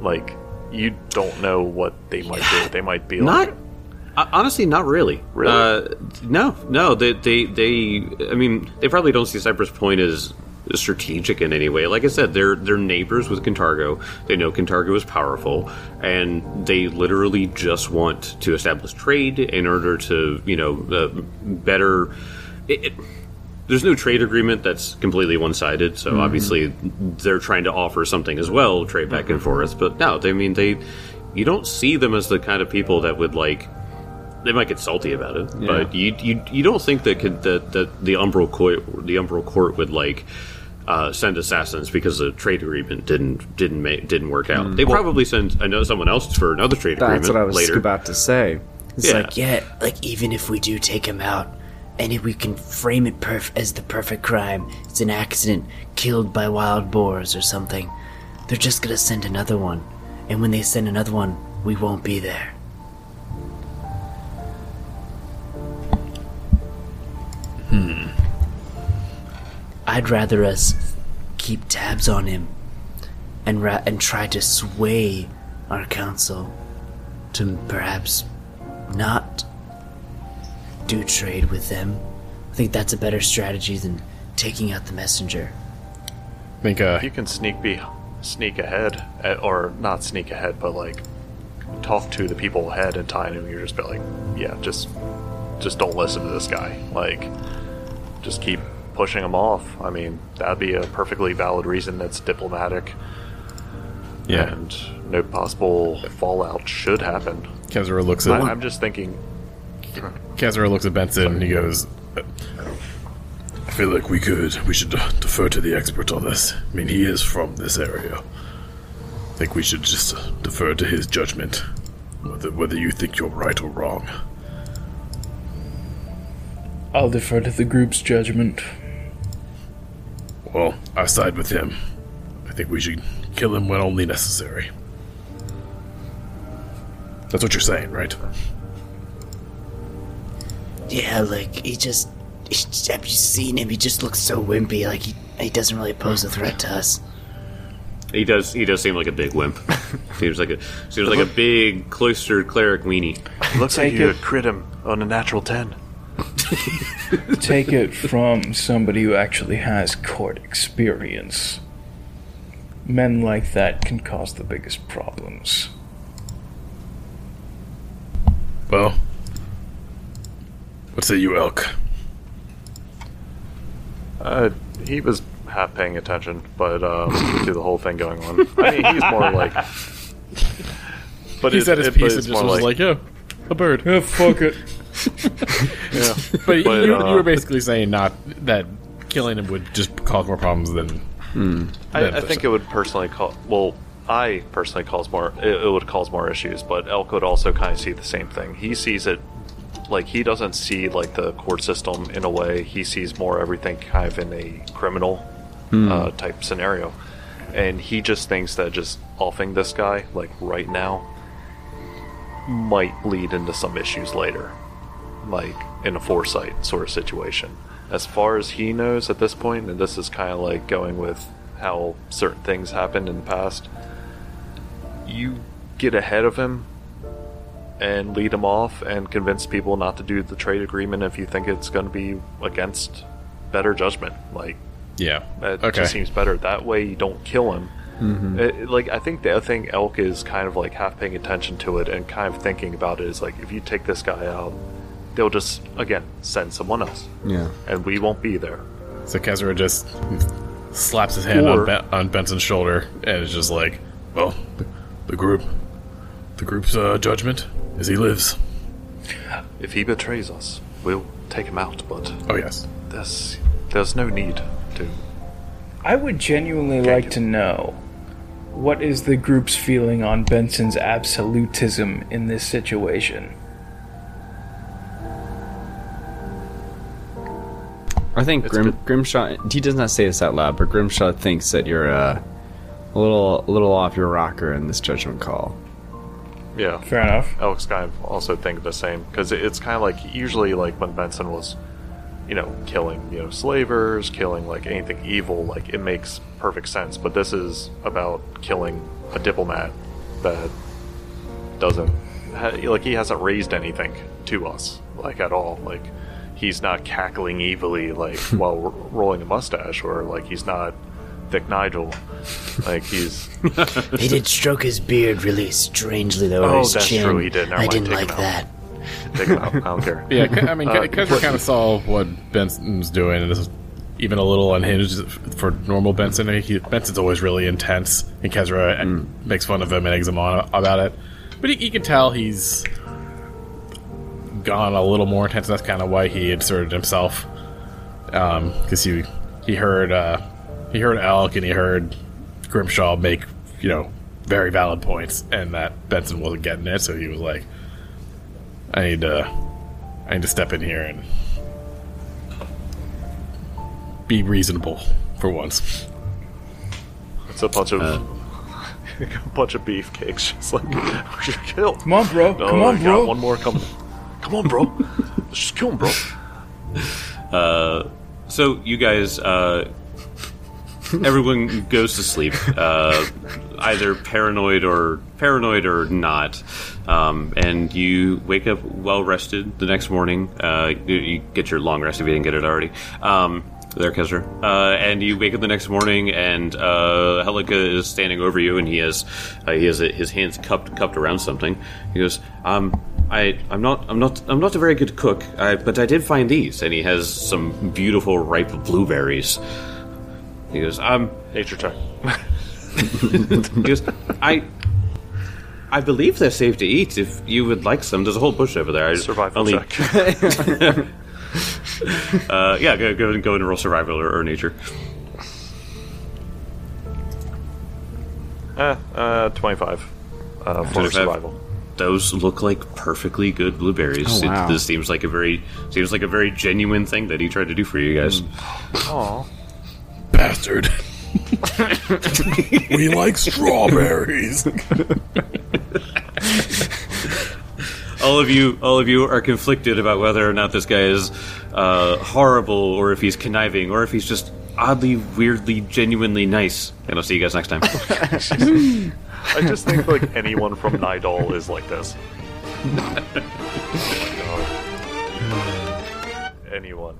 Like you don't know what they might do. They might be Not like uh, honestly, not really. Really? Uh, no, no. They, they, they. I mean, they probably don't see Cypress Point as strategic in any way. Like I said, they're they're neighbors with Kintargo. They know Kintargo is powerful, and they literally just want to establish trade in order to, you know, uh, better. It, it, there's no trade agreement that's completely one-sided, so obviously they're trying to offer something as well, trade back and forth. But no, they I mean they. You don't see them as the kind of people that would like they might get salty about it, but you, you you don't think that could that, that the umbral court the umbral court would like uh, send assassins because the trade agreement didn't didn't make didn't work out. They probably send I know someone else for another trade That's agreement That's what I was later. about to say. It's Yeah. like, yeah, like even if we do take him out, and if we can frame it perf- as the perfect crime, it's an accident, killed by wild boars or something, they're just gonna send another one. And when they send another one, we won't be there. I'd rather us keep tabs on him and ra- and try to sway our council to perhaps not do trade with them. I think that's a better strategy than taking out the messenger. I think uh, you can sneak be sneak ahead, eh, or not sneak ahead, but like talk to the people ahead in time, and you're just be like, yeah, just just don't listen to this guy. Like, just keep pushing them off. I mean, that'd be a perfectly valid reason that's diplomatic, yeah. and no possible fallout should happen. Kezra looks at I'm just thinking, Kezra looks at Benson and he goes, I feel like we could, we should defer to the expert on this. I mean, he is from this area. I think we should just defer to his judgment, whether, whether you think you're right or wrong. I'll defer to the group's judgment. Well, I side with him. I think we should kill him when only necessary. That's what you're saying, right? Yeah, like he just. he just- Have you seen him? He just looks so wimpy. Like he, he doesn't really pose a threat to us. He does he does seem like a big wimp. seems like a seems like a big cloistered cleric weenie. looks like Take you crit him on a natural ten. Take it from somebody who actually has court experience. Men like that can cause the biggest problems. Well, what say you, Elk? Uh, he was half paying attention, but um, to the whole thing going on. I mean, he's more like. But he it's- said his it- piece and it's just was like, "Oh, a bird." Yeah, fuck it. Yeah. But, But, you, uh, you were basically saying not that killing him would just cause more problems than. I, I think it would personally cause. Well, I personally cause more. It, it would cause more issues, but Elk would also kind of see the same thing. He sees it like he doesn't see like the court system in a way. He sees more everything kind of in a criminal uh, type scenario, and he just thinks that just offing this guy like right now might lead into some issues later, like in a foresight sort of situation. As far as he knows at this point, and this is kind of like going with how certain things happened in the past, you get ahead of him and lead him off and convince people not to do the trade agreement if you think it's going to be against better judgment. Like, Yeah. it Okay. just seems better. That way you don't kill him, mm-hmm. It- like I think the other thing Elk is kind of like half paying attention to it and kind of thinking about it is like if you take this guy out, they'll just again send someone else, Yeah. and we won't be there. So Kezra just slaps his hand Or- on, ben- on Benson's shoulder and is just like, Well, the, the group, the group's uh, judgment is he lives. If he betrays us, we'll take him out. But "Oh yes, there's there's no need to. I would genuinely like to know what is the group's feeling on Benson's absolutism in this situation. I think It's Grim, good. Grimshot. He does not say this out loud, but Grimshaw thinks that you're uh, a little, a little off your rocker in this judgment call. Yeah, Fair enough. Elk's kind of also think the same because it's kind of like usually like when Benson was, you know, killing you know slavers, killing like anything evil, like it makes perfect sense. But this is about killing a diplomat that doesn't ha- like he hasn't raised anything to us like at all. Like he's not cackling evilly like while ro- rolling a mustache, or like he's not Thick Nigel. Like he's He did stroke his beard really strangely, though. or Oh, his that's chin. true, he did. Never I mind, didn't take him like out. that. take him out. I don't care. yeah." Ke- I mean, Uh, Ke- Kezra kind of saw what Benson's doing, and this is even a little unhinged for normal Benson. He, Benson's always really intense, and Kezra uh, makes fun of him and eggs him on about it. But he, you can tell he's gone a little more intense. That's kind of why he inserted himself, because he he heard uh, he heard Elk and he heard Grimshaw make you know very valid points, and that Benson wasn't getting it, so he was like, "I need to I need to step in here and be reasonable for once." It's a bunch of a bunch of beefcakes. Just like we should kill. Come on, bro. No, Come on, I got bro. One more coming. Come on, bro. Let's just kill him, bro. So you guys, uh, everyone goes to sleep, uh, either paranoid or paranoid or not, um, and you wake up well rested the next morning. Uh, you, you get your long rest if you didn't get it already. Um, there, Kezra. Uh, and you wake up the next morning, and uh, Helika is standing over you, and he has uh, he has his hands cupped cupped around something. He goes, um. I, I'm not I'm not I'm not a very good cook, I, but I did find these, and he has some beautiful ripe blueberries. He goes, um, Nature check. he goes, I, I believe they're safe to eat. If you would like some, there's a whole bush over there. I Survival only- check. Uh, yeah, go go and go and roll survival or, or nature. eh, uh, twenty-five. Uh, for 25. survival. Those look like perfectly good blueberries. Oh, wow. it, this seems like a very seems like a very genuine thing that he tried to do for you guys. Aw. Bastard. we like strawberries. all of you all of you are conflicted about whether or not this guy is uh, horrible or if he's conniving or if he's just oddly weirdly genuinely nice and i'll see you guys next time I just think like anyone from Nidal is like this. Oh my God. Anyone.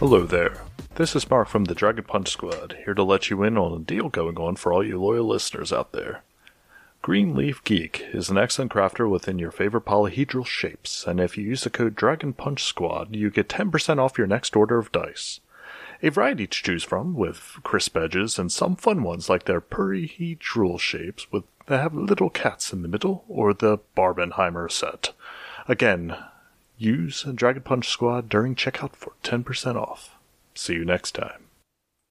Hello there. This is Mark from the Dragon Punch Squad, here to let you in on a deal going on for all you loyal listeners out there. Greenleaf Geek is an excellent crafter within your favorite polyhedral shapes, and if you use the code Dragon Punch Squad, you get 10% off your next order of dice. A variety to choose from, with crisp edges and some fun ones like their polyhedral shapes with that have little cats in the middle, or the Barbenheimer set. Again, use Dragon Punch Squad during checkout for 10% off. See you next time.